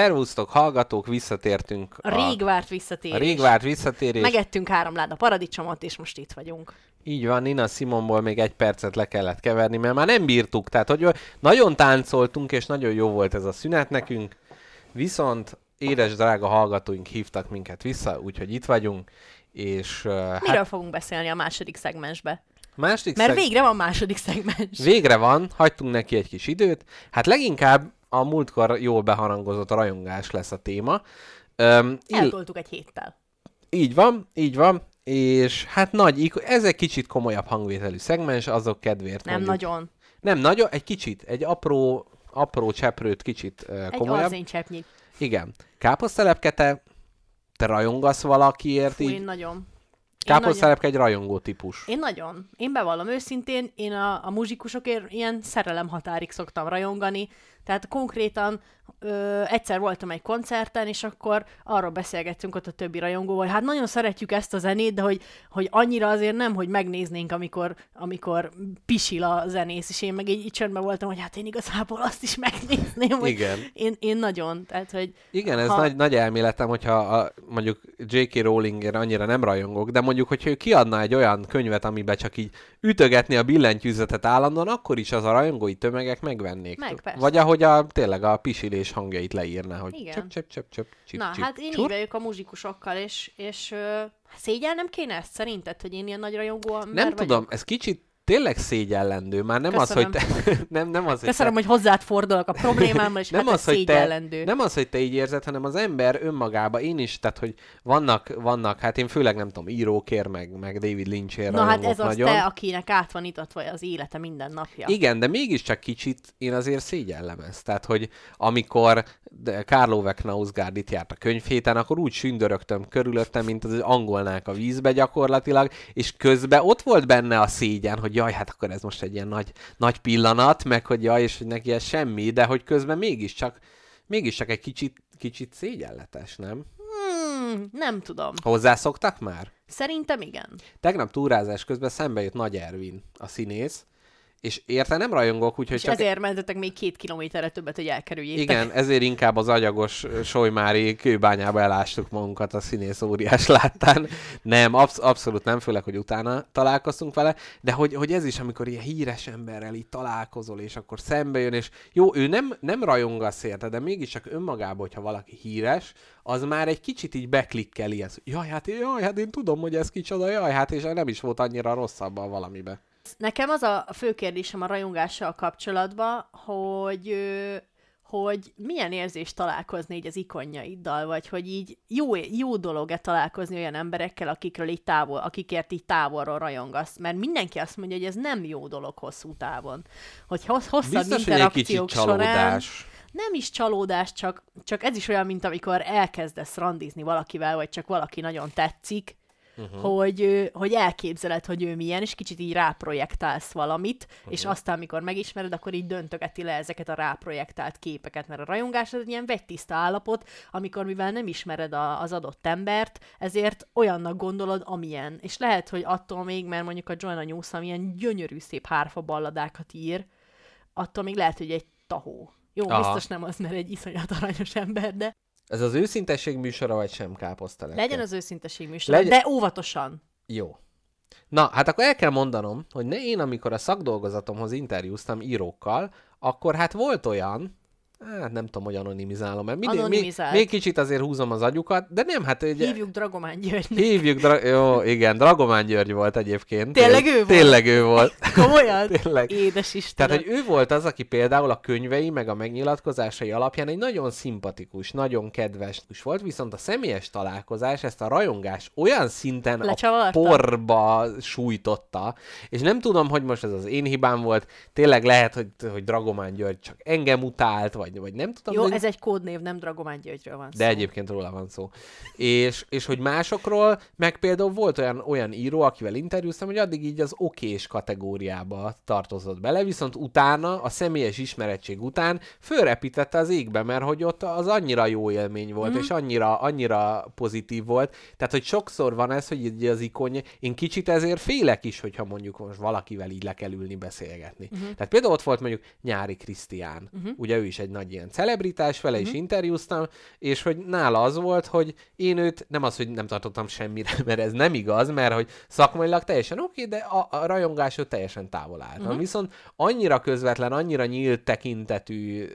Szervusztok, hallgatók, visszatértünk. A rég várt visszatérés. a rég várt visszatérés. Megettünk három láda paradicsomot, és most itt vagyunk. Így van, Nina Simonból még egy percet le kellett keverni, mert már nem bírtuk. Tehát, hogy nagyon táncoltunk, és nagyon jó volt ez a szünet nekünk. Viszont édes drága hallgatóink hívtak minket vissza, úgyhogy itt vagyunk. És uh, Miről hát fogunk beszélni a második szegmensbe? második Mert szeg- végre van második szegmens. Végre van, hagytunk neki egy kis időt. Hát leginkább a múltkor jól beharangozott rajongás lesz a téma. Öm, ill- Eltoltuk egy héttel. így van, így van, és hát nagy, ez egy kicsit komolyabb hangvételű szegmens, azok kedvéért Nem mondjuk. nagyon. Nem nagyon, egy kicsit, egy apró, apró cseprőt kicsit uh, Egy komolyabb. arzéncseppnyi. Igen. Káposztelepke, te, rajongasz valakiért Fú, így? nagyon. Én nagyon. Káposztelepke egy rajongó típus. Én nagyon. Én bevallom őszintén, én a, a muzsikusokért ilyen szerelem határig szoktam rajongani. Tehát konkrétan ö, egyszer voltam egy koncerten, és akkor arról beszélgettünk ott a többi rajongóval, hát nagyon szeretjük ezt a zenét, de hogy, hogy annyira azért nem, hogy megnéznénk, amikor, amikor pisil a zenész, és én meg így, így csöndben voltam, hogy hát én igazából azt is megnézném, hogy Igen. Én, én nagyon, tehát hogy Igen, ez Ha- nagy, nagy elméletem, hogyha a, mondjuk J.K. Rowlingért annyira nem rajongok, de mondjuk, hogyha ő kiadna egy olyan könyvet, amiben csak így ütögetni a billentyűzetet állandóan, akkor is az a rajongói tömegek megvennék. Meg, persze. Vagy ahogy a, tényleg a pisilés hangjait leírná, hogy Igen. csöp, csöp, csöp, csöp, csip, Na, csip, hát én csurr. így vagyok a muzsikusokkal, és, és ö, szégyellnem kéne ezt szerinted, hogy én ilyen nagy rajongó Nem vagyok? tudom, ez kicsit tényleg szégyellendő, már nem az, hogy te, nem, nem az, hogy Köszönöm, te, hogy hozzád fordulok a problémámmal, és nem hát az, hogy te, nem az, hogy te így érzed, hanem az ember önmagába, én is, tehát, hogy vannak, vannak, hát én főleg nem tudom, írókér, meg, meg David Lynch-ér Na hát ez az nagyon. te, akinek át van itatva az élete minden napja. Igen, de mégiscsak kicsit én azért szégyellem ezt. Tehát, hogy amikor Ove Knausgaard itt járt a könyvhéten, akkor úgy sündörögtem körülöttem, mint az angolnák a vízbe gyakorlatilag, és közben ott volt benne a szégyen, hogy jaj, hát akkor ez most egy ilyen nagy, nagy pillanat, meg hogy jaj, és hogy neki ez semmi, de hogy közben mégiscsak, mégiscsak egy kicsit, kicsit szégyenletes, nem? Hmm, nem tudom. Hozzászoktak már? Szerintem igen. Tegnap túrázás közben szembe jött Nagy Ervin, a színész, és érte nem rajongok, úgyhogy És csak ezért mentetek még két kilométerre többet, hogy elkerüljétek. Igen, ezért inkább az agyagos solymári kőbányába elástuk magunkat a színész óriás láttán. Nem, absz- abszolút nem, főleg, hogy utána találkoztunk vele, de hogy, hogy ez is, amikor ilyen híres emberrel így találkozol, és akkor szembe jön, és jó, ő nem, nem rajongasz érte, de mégiscsak önmagában, hogyha valaki híres, az már egy kicsit így beklikkeli hogy jaj, hát, jaj, hát én tudom, hogy ez kicsoda, jaj, hát és nem is volt annyira rosszabb valamibe. Nekem az a fő kérdésem a rajongással kapcsolatban, hogy hogy milyen érzés találkozni így az ikonjaiddal, vagy hogy így jó, jó dolog-e találkozni olyan emberekkel, akikről így távol, akikért így távolról rajongasz, mert mindenki azt mondja, hogy ez nem jó dolog hosszú távon. Hogy hossz, hosszabb Biztos, hogy egy interakciók során csalódás. nem is csalódás, csak, csak ez is olyan, mint amikor elkezdesz randizni valakivel, vagy csak valaki nagyon tetszik, uh-huh. hogy, hogy elképzeled, hogy ő milyen, és kicsit így ráprojektálsz valamit, uh-huh. és aztán, amikor megismered, akkor így döntögeti le ezeket a ráprojektált képeket, mert a rajongás az egy ilyen vegytiszta állapot, amikor mivel nem ismered a, az adott embert, ezért olyannak gondolod, amilyen. És lehet, hogy attól még, mert mondjuk a Joanna Newsom ilyen gyönyörű szép hárfa balladákat ír, attól még lehet, hogy egy tahó. Jó, Aha. biztos nem az, mert egy iszonyat aranyos ember, de Ez az őszintesség műsora, vagy sem káposztelepke? legyen az őszinteség műsor, Legyen- de óvatosan. Jó. Na, hát akkor el kell mondanom, hogy ne én, amikor a szakdolgozatomhoz interjúztam írókkal, akkor hát volt olyan, hát nem tudom, hogy anonimizálom, mert mindig, még, még kicsit azért húzom az agyukat, de nem, hát ugye... Hívjuk Dragomán Györgynek. Hívjuk, dra- jó, igen, Dragomán György volt egyébként. Tényleg ő volt? Tényleg ő volt. Komolyan? Tényleg. Édes Istenem. Tehát, hogy ő volt az, aki például a könyvei, meg a megnyilatkozásai alapján egy nagyon szimpatikus, nagyon kedves volt, viszont a személyes találkozás ezt a rajongás olyan szinten a Lecsavarta? porba sújtotta, és nem tudom, hogy most ez az én hibám volt, tényleg lehet, hogy, hogy Dragomán György csak engem utált, vagy, vagy nem tudom. Jó, de... ez egy kódnév, nem Dragomán Györgyről van De szó. egyébként róla van szó. És, és hogy másokról, meg például volt olyan, olyan író, akivel interjúztam, hogy addig így az okés kategóriába tartozott bele, viszont utána, a személyes ismerettség után fölrepítette az égbe, mert hogy ott az annyira jó élmény volt, mm. és annyira, annyira pozitív volt. Tehát, hogy sokszor van ez, hogy így az ikonja, én kicsit ezért félek is, hogyha mondjuk most valakivel így le kell ülni, beszélgetni. Uh-huh. Tehát például ott volt mondjuk Nyári Krisztián, uh-huh. ugye ő is egy nagy ilyen celebritás, vele uh-huh. is interjúztam, és hogy nála az volt, hogy én őt, nem az, hogy nem tartottam semmire, mert ez nem igaz, mert hogy szakmailag teljesen oké, de a, a rajongásról teljesen távol álltam. Uh-huh. Viszont annyira közvetlen, annyira nyílt tekintetű,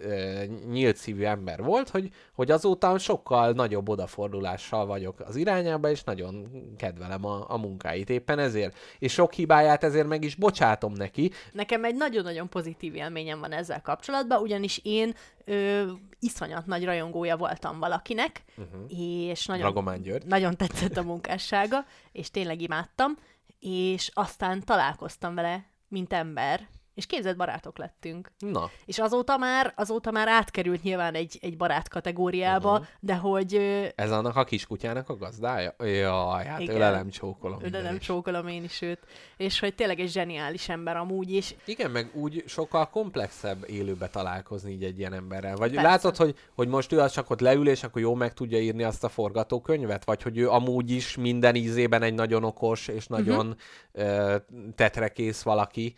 nyílt szívű ember volt, hogy, hogy azóta sokkal nagyobb odafordulással vagyok az irányába, és nagyon kedvelem a, a munkáit éppen ezért. És sok hibáját ezért meg is bocsátom neki. Nekem egy nagyon-nagyon pozitív élményem van ezzel kapcsolatban, ugyanis én ö, iszonyat nagy rajongója voltam valakinek, uh-huh. és nagyon, György. nagyon tetszett a munkássága, és tényleg imádtam, és aztán találkoztam vele, mint ember, És képzett barátok lettünk. Na, És azóta már, azóta már átkerült nyilván egy, egy barát kategóriába, uh-huh. de hogy ez annak a kiskutyának a gazdája? Jaj, hát Igen. ölelem csókolom. is. csókolom én is őt. És hogy tényleg egy zseniális ember amúgy is. Igen, meg úgy sokkal komplexebb élőbe találkozni így egy ilyen emberrel. Vagy Persze. látod, hogy, hogy most ő az csak ott leül, és akkor jó meg tudja írni azt a forgatókönyvet? Vagy hogy ő amúgy is minden ízében egy nagyon okos és Mhm. nagyon uh-huh. tetrekész valaki.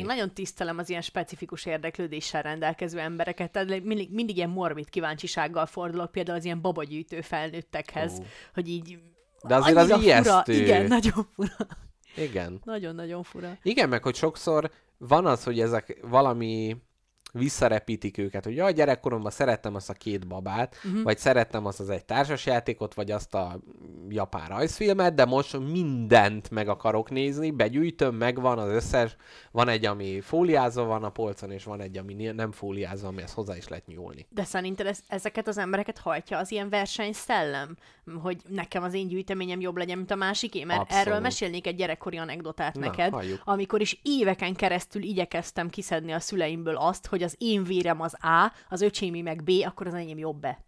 Én nagyon tisztelem az ilyen specifikus érdeklődéssel rendelkező embereket, tehát mindig, mindig ilyen morbid kíváncsisággal fordulok például az ilyen babagyűjtő felnőttekhez, Ó. hogy így De azért az ijesztő. Fura. Igen, nagyon fura. Igen. Nagyon-nagyon fura. Igen, meg hogy sokszor van az, hogy ezek valami visszarepítik őket, hogy jaj, gyerekkoromban szerettem azt a két babát, uh-huh. vagy szerettem azt az egy társasjátékot, vagy azt a japán rajzfilmet, de most mindent meg akarok nézni, begyűjtöm, megvan az összes, van egy, ami fóliázva van a polcon, és van egy, ami nem fóliázva, amihez hozzá is lehet nyúlni. De szerinted ez, ezeket az embereket hajtja az ilyen versenyszellem? Hogy nekem az én gyűjteményem jobb legyen, mint a másiké? Mert Abszolút. erről mesélnék egy gyerekkori anekdotát Na, neked, halljuk. amikor is éveken keresztül igyekeztem kiszedni a szüleimből azt, hogy az én vérem az A, az öcsémi meg B, akkor az enyém jobb be.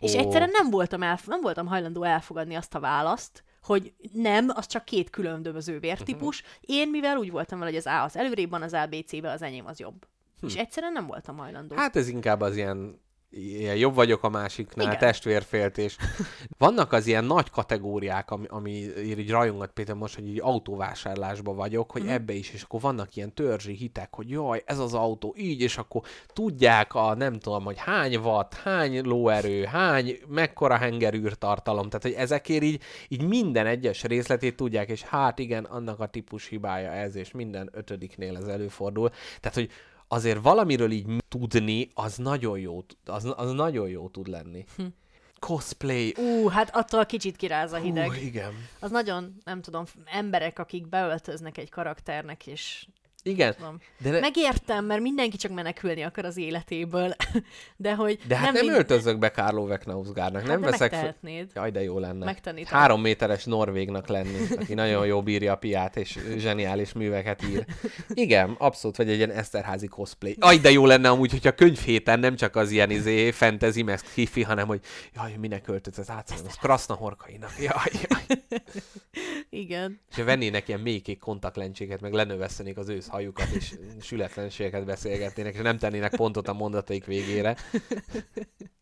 És egyszerűen nem voltam, elf- nem voltam hajlandó elfogadni azt a választ, hogy nem, az csak két különböző vértípus. Én, mivel úgy voltam vele, hogy az A az előrébb van, az ABC-be, az enyém az jobb. És egyszerűen nem voltam hajlandó. Hát ez inkább az ilyen, ilyen jobb vagyok a másiknál, Igen. testvérféltés. Vannak az ilyen nagy kategóriák, ami, ami így rajongat például most, hogy így autóvásárlásba vagyok, hogy Mhm. ebbe is, és akkor vannak ilyen törzsi hitek, hogy jaj, ez az autó így, és akkor tudják a nem tudom, hogy hány watt, hány lóerő, hány, mekkora hengerűr tartalom, tehát hogy ezekért így, így minden egyes részletét tudják, és hát igen, annak a típus hibája ez, és minden ötödiknél ez előfordul. Tehát, hogy azért valamiről így tudni, az nagyon jó, az, az nagyon jó tud lenni. Hm. Cosplay. Ú, hát attól kicsit kiráz a hideg. Hú, igen. Az nagyon, nem tudom, emberek, akik beöltöznek egy karakternek, és Igen. tudom. De, ne, Megértem, mert mindenki csak menekülni akar az életéből, de hogy de hát nem, mind- öltözök be Kárló Veknausgárnak, hát nem de veszek... Megtehetnéd. Jaj, de jó lenne. Megtanítom. Három méteres norvégnak lenni, aki nagyon jó bírja a piát, és zseniális műveket ír. Igen, abszolút, vagy egy ilyen Eszterházi cosplay. Aj, de jó lenne amúgy, hogyha könyvhéten nem csak az ilyen izé, fantasy, meg hifi, hanem hogy jaj, minek öltözött át, az Kraszna horkainak. Jaj, jaj. Igen. És vennének ilyen mélykék kontaktlencséket, meg lenövesztenék az ősz hajukat, és sületlenségeket beszélgetnének, és nem tennének pontot a mondataik végére.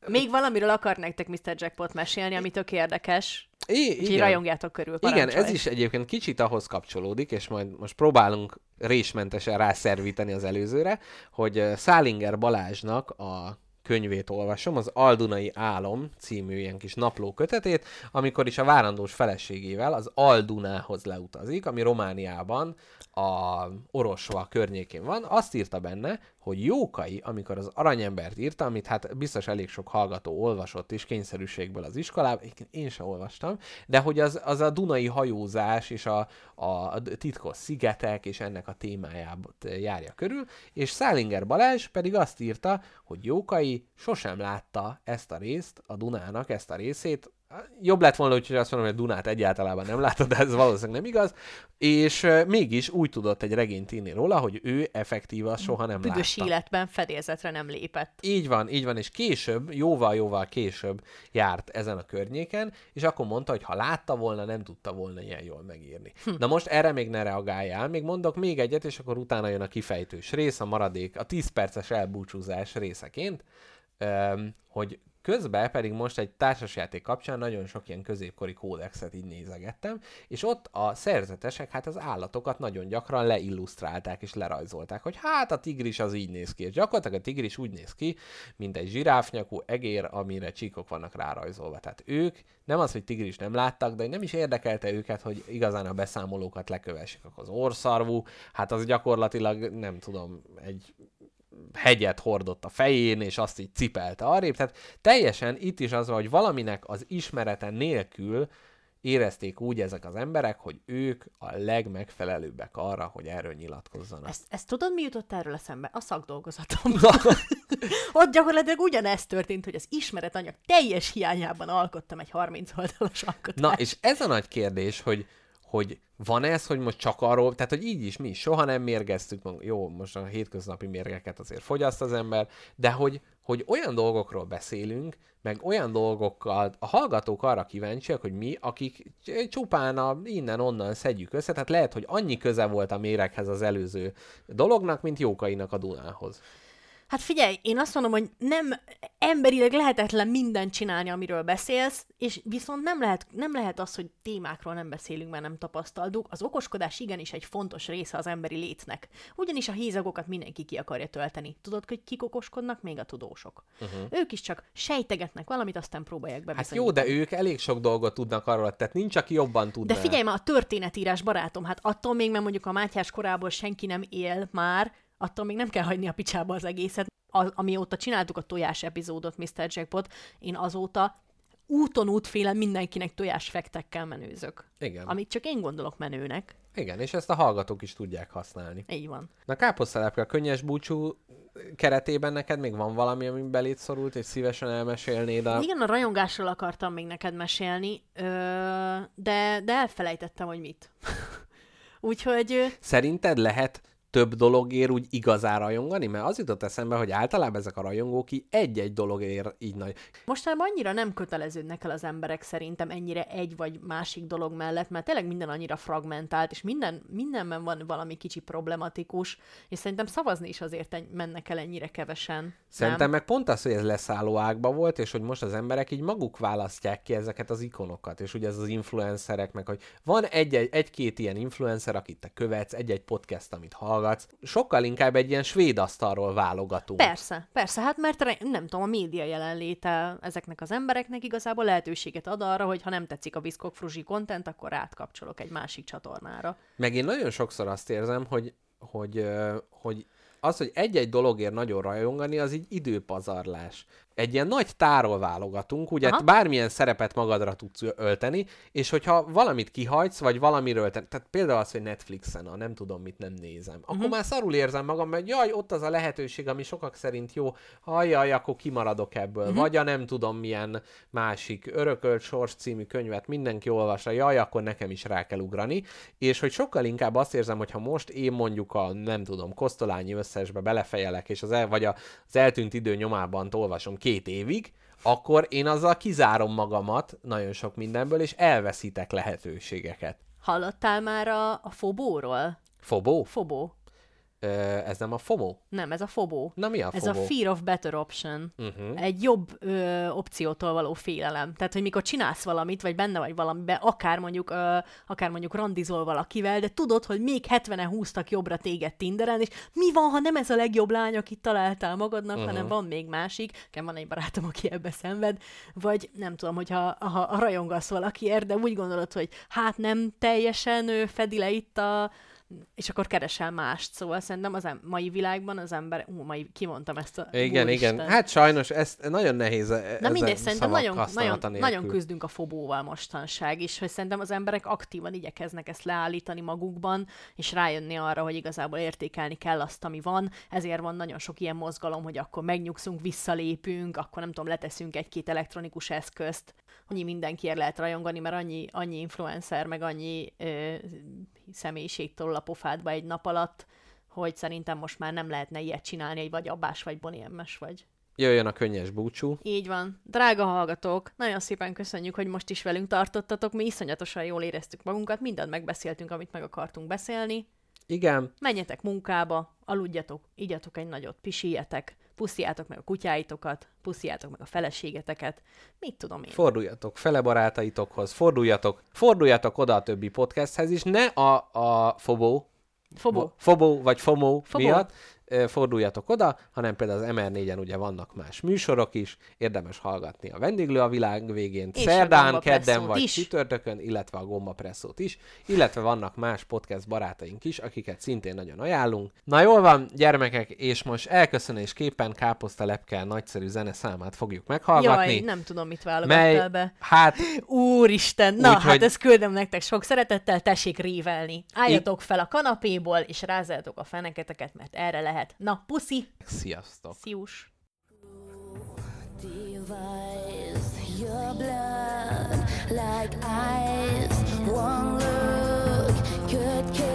Még valamiről akar nektek Mr. Jackpot mesélni, ami tök érdekes, I- úgyhogy rajongjátok körül. Igen, parancsolj. ez is egyébként kicsit ahhoz kapcsolódik, és majd most próbálunk résmentesen rászervíteni az előzőre, hogy Szálinger Balázsnak a könyvét olvasom, az Aldunai Álom című ilyen kis napló kötetét, amikor is a várandós feleségével az Aldunához leutazik, ami Romániában a Orosva környékén van, azt írta benne, hogy Jókai, amikor az Aranyembert írta, amit hát biztos elég sok hallgató olvasott is kényszerűségből az iskolában, én sem olvastam, de hogy az, az a Dunai hajózás és a, a titkos szigetek és ennek a témájában járja körül, és Szálinger Balázs pedig azt írta, hogy Jókai sosem látta ezt a részt, a Dunának ezt a részét, Jobb lett volna, hogy azt mondom, hogy Dunát egyáltalában nem látta, de ez valószínűleg nem igaz, és mégis úgy tudott egy regényt írni róla, hogy ő effektíva soha nem Büdös látta. életben fedélzetre nem lépett. Így van, így van, és később, jóval-jóval később járt ezen a környéken, és akkor mondta, hogy ha látta volna, nem tudta volna ilyen jól megírni. Hm. Na most erre még ne reagáljál, még mondok még egyet, és akkor utána jön a kifejtős rész, a maradék, a 10 perces elbúcsúzás részeként, hogy Közben pedig most egy társasjáték kapcsán nagyon sok ilyen középkori kódexet így nézegettem, és ott a szerzetesek hát az állatokat nagyon gyakran leillusztrálták és lerajzolták, hogy hát a tigris az így néz ki, és gyakorlatilag a tigris úgy néz ki, mint egy zsiráfnyakú egér, amire csíkok vannak rárajzolva. Tehát ők nem az, hogy tigris nem láttak, de nem is érdekelte őket, hogy igazán a beszámolókat lekövessék. Az orszarvú, hát az gyakorlatilag nem tudom, egy hegyet hordott a fején, és azt így cipelte arrébb. Tehát teljesen itt is az, van, hogy valaminek az ismerete nélkül érezték úgy ezek az emberek, hogy ők a legmegfelelőbbek arra, hogy erről nyilatkozzanak. Ezt, ezt tudod, mi jutott erről eszembe? A szakdolgozatom. Ott gyakorlatilag ugyanezt történt, hogy az ismeretanyag teljes hiányában alkottam egy 30 oldalas alkotást. Na, és ez a nagy kérdés, hogy hogy van ez, hogy most csak arról, tehát hogy így is mi soha nem mérgeztük, jó, most a hétköznapi mérgeket azért fogyaszt az ember, de hogy, hogy olyan dolgokról beszélünk, meg olyan dolgokkal, a hallgatók arra kíváncsiak, hogy mi, akik csupán a innen-onnan szedjük össze, tehát lehet, hogy annyi köze volt a méreghez az előző dolognak, mint Jókainak a Dunához. Hát figyelj, én azt mondom, hogy nem emberileg lehetetlen mindent csinálni, amiről beszélsz, és viszont nem lehet, nem lehet az, hogy témákról nem beszélünk, mert nem tapasztaltuk. Az okoskodás igenis egy fontos része az emberi létnek. Ugyanis a hézagokat mindenki ki akarja tölteni. Tudod, hogy kik okoskodnak? Még a tudósok. Uh-huh. Ők is csak sejtegetnek valamit, aztán próbálják Hát bebizonyítani. jó, de ők elég sok dolgot tudnak arról, tehát nincs, aki jobban tudná. De figyelj már, a történetírás barátom, hát attól még, mert mondjuk a Mátyás korából senki nem él már, attól még nem kell hagyni a picsába az egészet. A, amióta csináltuk a tojás epizódot, Mr. Jackpot, én azóta úton útféle mindenkinek tojásfektekkel menőzök. Igen. Amit csak én gondolok menőnek. Igen, és ezt a hallgatók is tudják használni. Így van. Na káposztelepke, a könnyes búcsú keretében neked még van valami, ami beléd szorult, és szívesen elmesélnéd a... Igen, a rajongásról akartam még neked mesélni, de, de elfelejtettem, hogy mit. Úgyhogy Szerinted lehet több dologért úgy igazán rajongani? Mert az jutott eszembe, hogy általában ezek a rajongók így egy-egy dologért így nagy. Mostanában annyira nem köteleződnek el az emberek szerintem ennyire egy vagy másik dolog mellett, mert tényleg minden annyira fragmentált, és minden, mindenben van valami kicsi problematikus, és szerintem szavazni is azért en- mennek el ennyire kevesen. Szerintem nem? meg pont az, hogy ez leszálló ágba volt, és hogy most az emberek így maguk választják ki ezeket az ikonokat, és ugye ez az influencerek, meg hogy van egy-két ilyen influencer, akit te követsz, egy-egy podcast, amit hallgatsz, sokkal inkább egy ilyen svéd asztalról válogatunk. Persze, persze, hát mert nem tudom, a média jelenléte ezeknek az embereknek igazából lehetőséget ad arra, hogy ha nem tetszik a Viszkok Fruzsi content, akkor átkapcsolok egy másik csatornára. Meg én nagyon sokszor azt érzem, hogy, hogy, hogy az, hogy egy-egy dologért nagyon rajongani, az így időpazarlás. Egy ilyen nagy táról válogatunk, ugye Aha. bármilyen szerepet magadra tudsz ölteni, és hogyha valamit kihagysz, vagy valamiről, te, tehát például az, hogy Netflixen, a nem tudom mit nem nézem, akkor Mhm. már szarul érzem magam, mert jaj, ott az a lehetőség, ami sokak szerint jó, hajjaj, akkor kimaradok ebből, Mhm. vagy a nem tudom milyen másik örökölt sors című könyvet mindenki olvassa, jaj, akkor nekem is rá kell ugrani, és hogy sokkal inkább azt érzem, hogy ha most én mondjuk a, nem tudom, Kosztolányi összesbe belefejelek, és az, el, vagy a, az eltűnt idő nyomában olvasom két évig, akkor én azzal kizárom magamat nagyon sok mindenből, és elveszítek lehetőségeket. Hallottál már a, a Fobóról? Fobó? Fobó. Ez nem a FOMO? Nem, ez a Fobó. Na mi a Ez FOMO? a Fear of Better Option. Uh-huh. Egy jobb ö, opciótól való félelem. Tehát, hogy mikor csinálsz valamit, vagy benne vagy valamiben, akár mondjuk, ö, akár mondjuk randizol valakivel, de tudod, hogy még 70-en húztak jobbra téged Tinderen, és mi van, ha nem ez a legjobb lány, akit találtál magadnak, uh-huh. hanem van még másik, nekem van egy barátom, aki ebbe szenved, vagy nem tudom, hogyha ha rajongasz valakiért, de úgy gondolod, hogy hát nem teljesen ő fedi le itt a és akkor keresel mást. Szóval szerintem az em- mai világban az ember... Ú, mai kimondtam ezt a... Igen, Úristen. igen. Hát sajnos ezt nagyon nehéz e- Na mindegy, szerintem nagyon, nagyon, nélkül. nagyon küzdünk a fobóval mostanság is, hogy szerintem az emberek aktívan igyekeznek ezt leállítani magukban, és rájönni arra, hogy igazából értékelni kell azt, ami van. Ezért van nagyon sok ilyen mozgalom, hogy akkor megnyugszunk, visszalépünk, akkor nem tudom, leteszünk egy-két elektronikus eszközt. Annyi mindenkiért lehet rajongani, mert annyi, annyi influencer, meg annyi ö, személyiség tol a pofádba egy nap alatt, hogy szerintem most már nem lehetne ilyet csinálni, egy vagy Abbás, vagy Boni MS, vagy Jöjjön a könnyes búcsú. így van. Drága hallgatók, nagyon szépen köszönjük, hogy most is velünk tartottatok. Mi iszonyatosan jól éreztük magunkat, mindent megbeszéltünk, amit meg akartunk beszélni. Igen, Menjetek munkába, aludjatok, igyatok egy nagyot, pisiljetek, puszjátok meg a kutyáitokat, puszjátok meg a feleségeteket, mit tudom én. forduljatok fele barátaitokhoz, forduljatok, forduljatok oda a többi podcasthez is, ne a, a Fobó, Fobó. Fobó vagy FOMO Fobó. miatt forduljatok oda, hanem például az MR4-en ugye vannak más műsorok is, érdemes hallgatni a vendéglő a világ végén, És szerdán, kedden vagy is. csütörtökön, illetve a Gomba Presszót is, illetve vannak más podcast barátaink is, akiket szintén nagyon ajánlunk. Na jól van, gyermekek, és most elköszönésképpen Káposzta Lepkel nagyszerű zeneszámát fogjuk meghallgatni. Jaj, nem tudom, mit válogattál be. hát Úristen, na Úgyhogy- hát ezt küldöm nektek sok szeretettel, tessék révelni. Álljatok fel a kanapéból, és rázzátok a feneketeket, mert erre lehet. Na, puszi, sziasztok! szius! device your blood like ice. One look could kill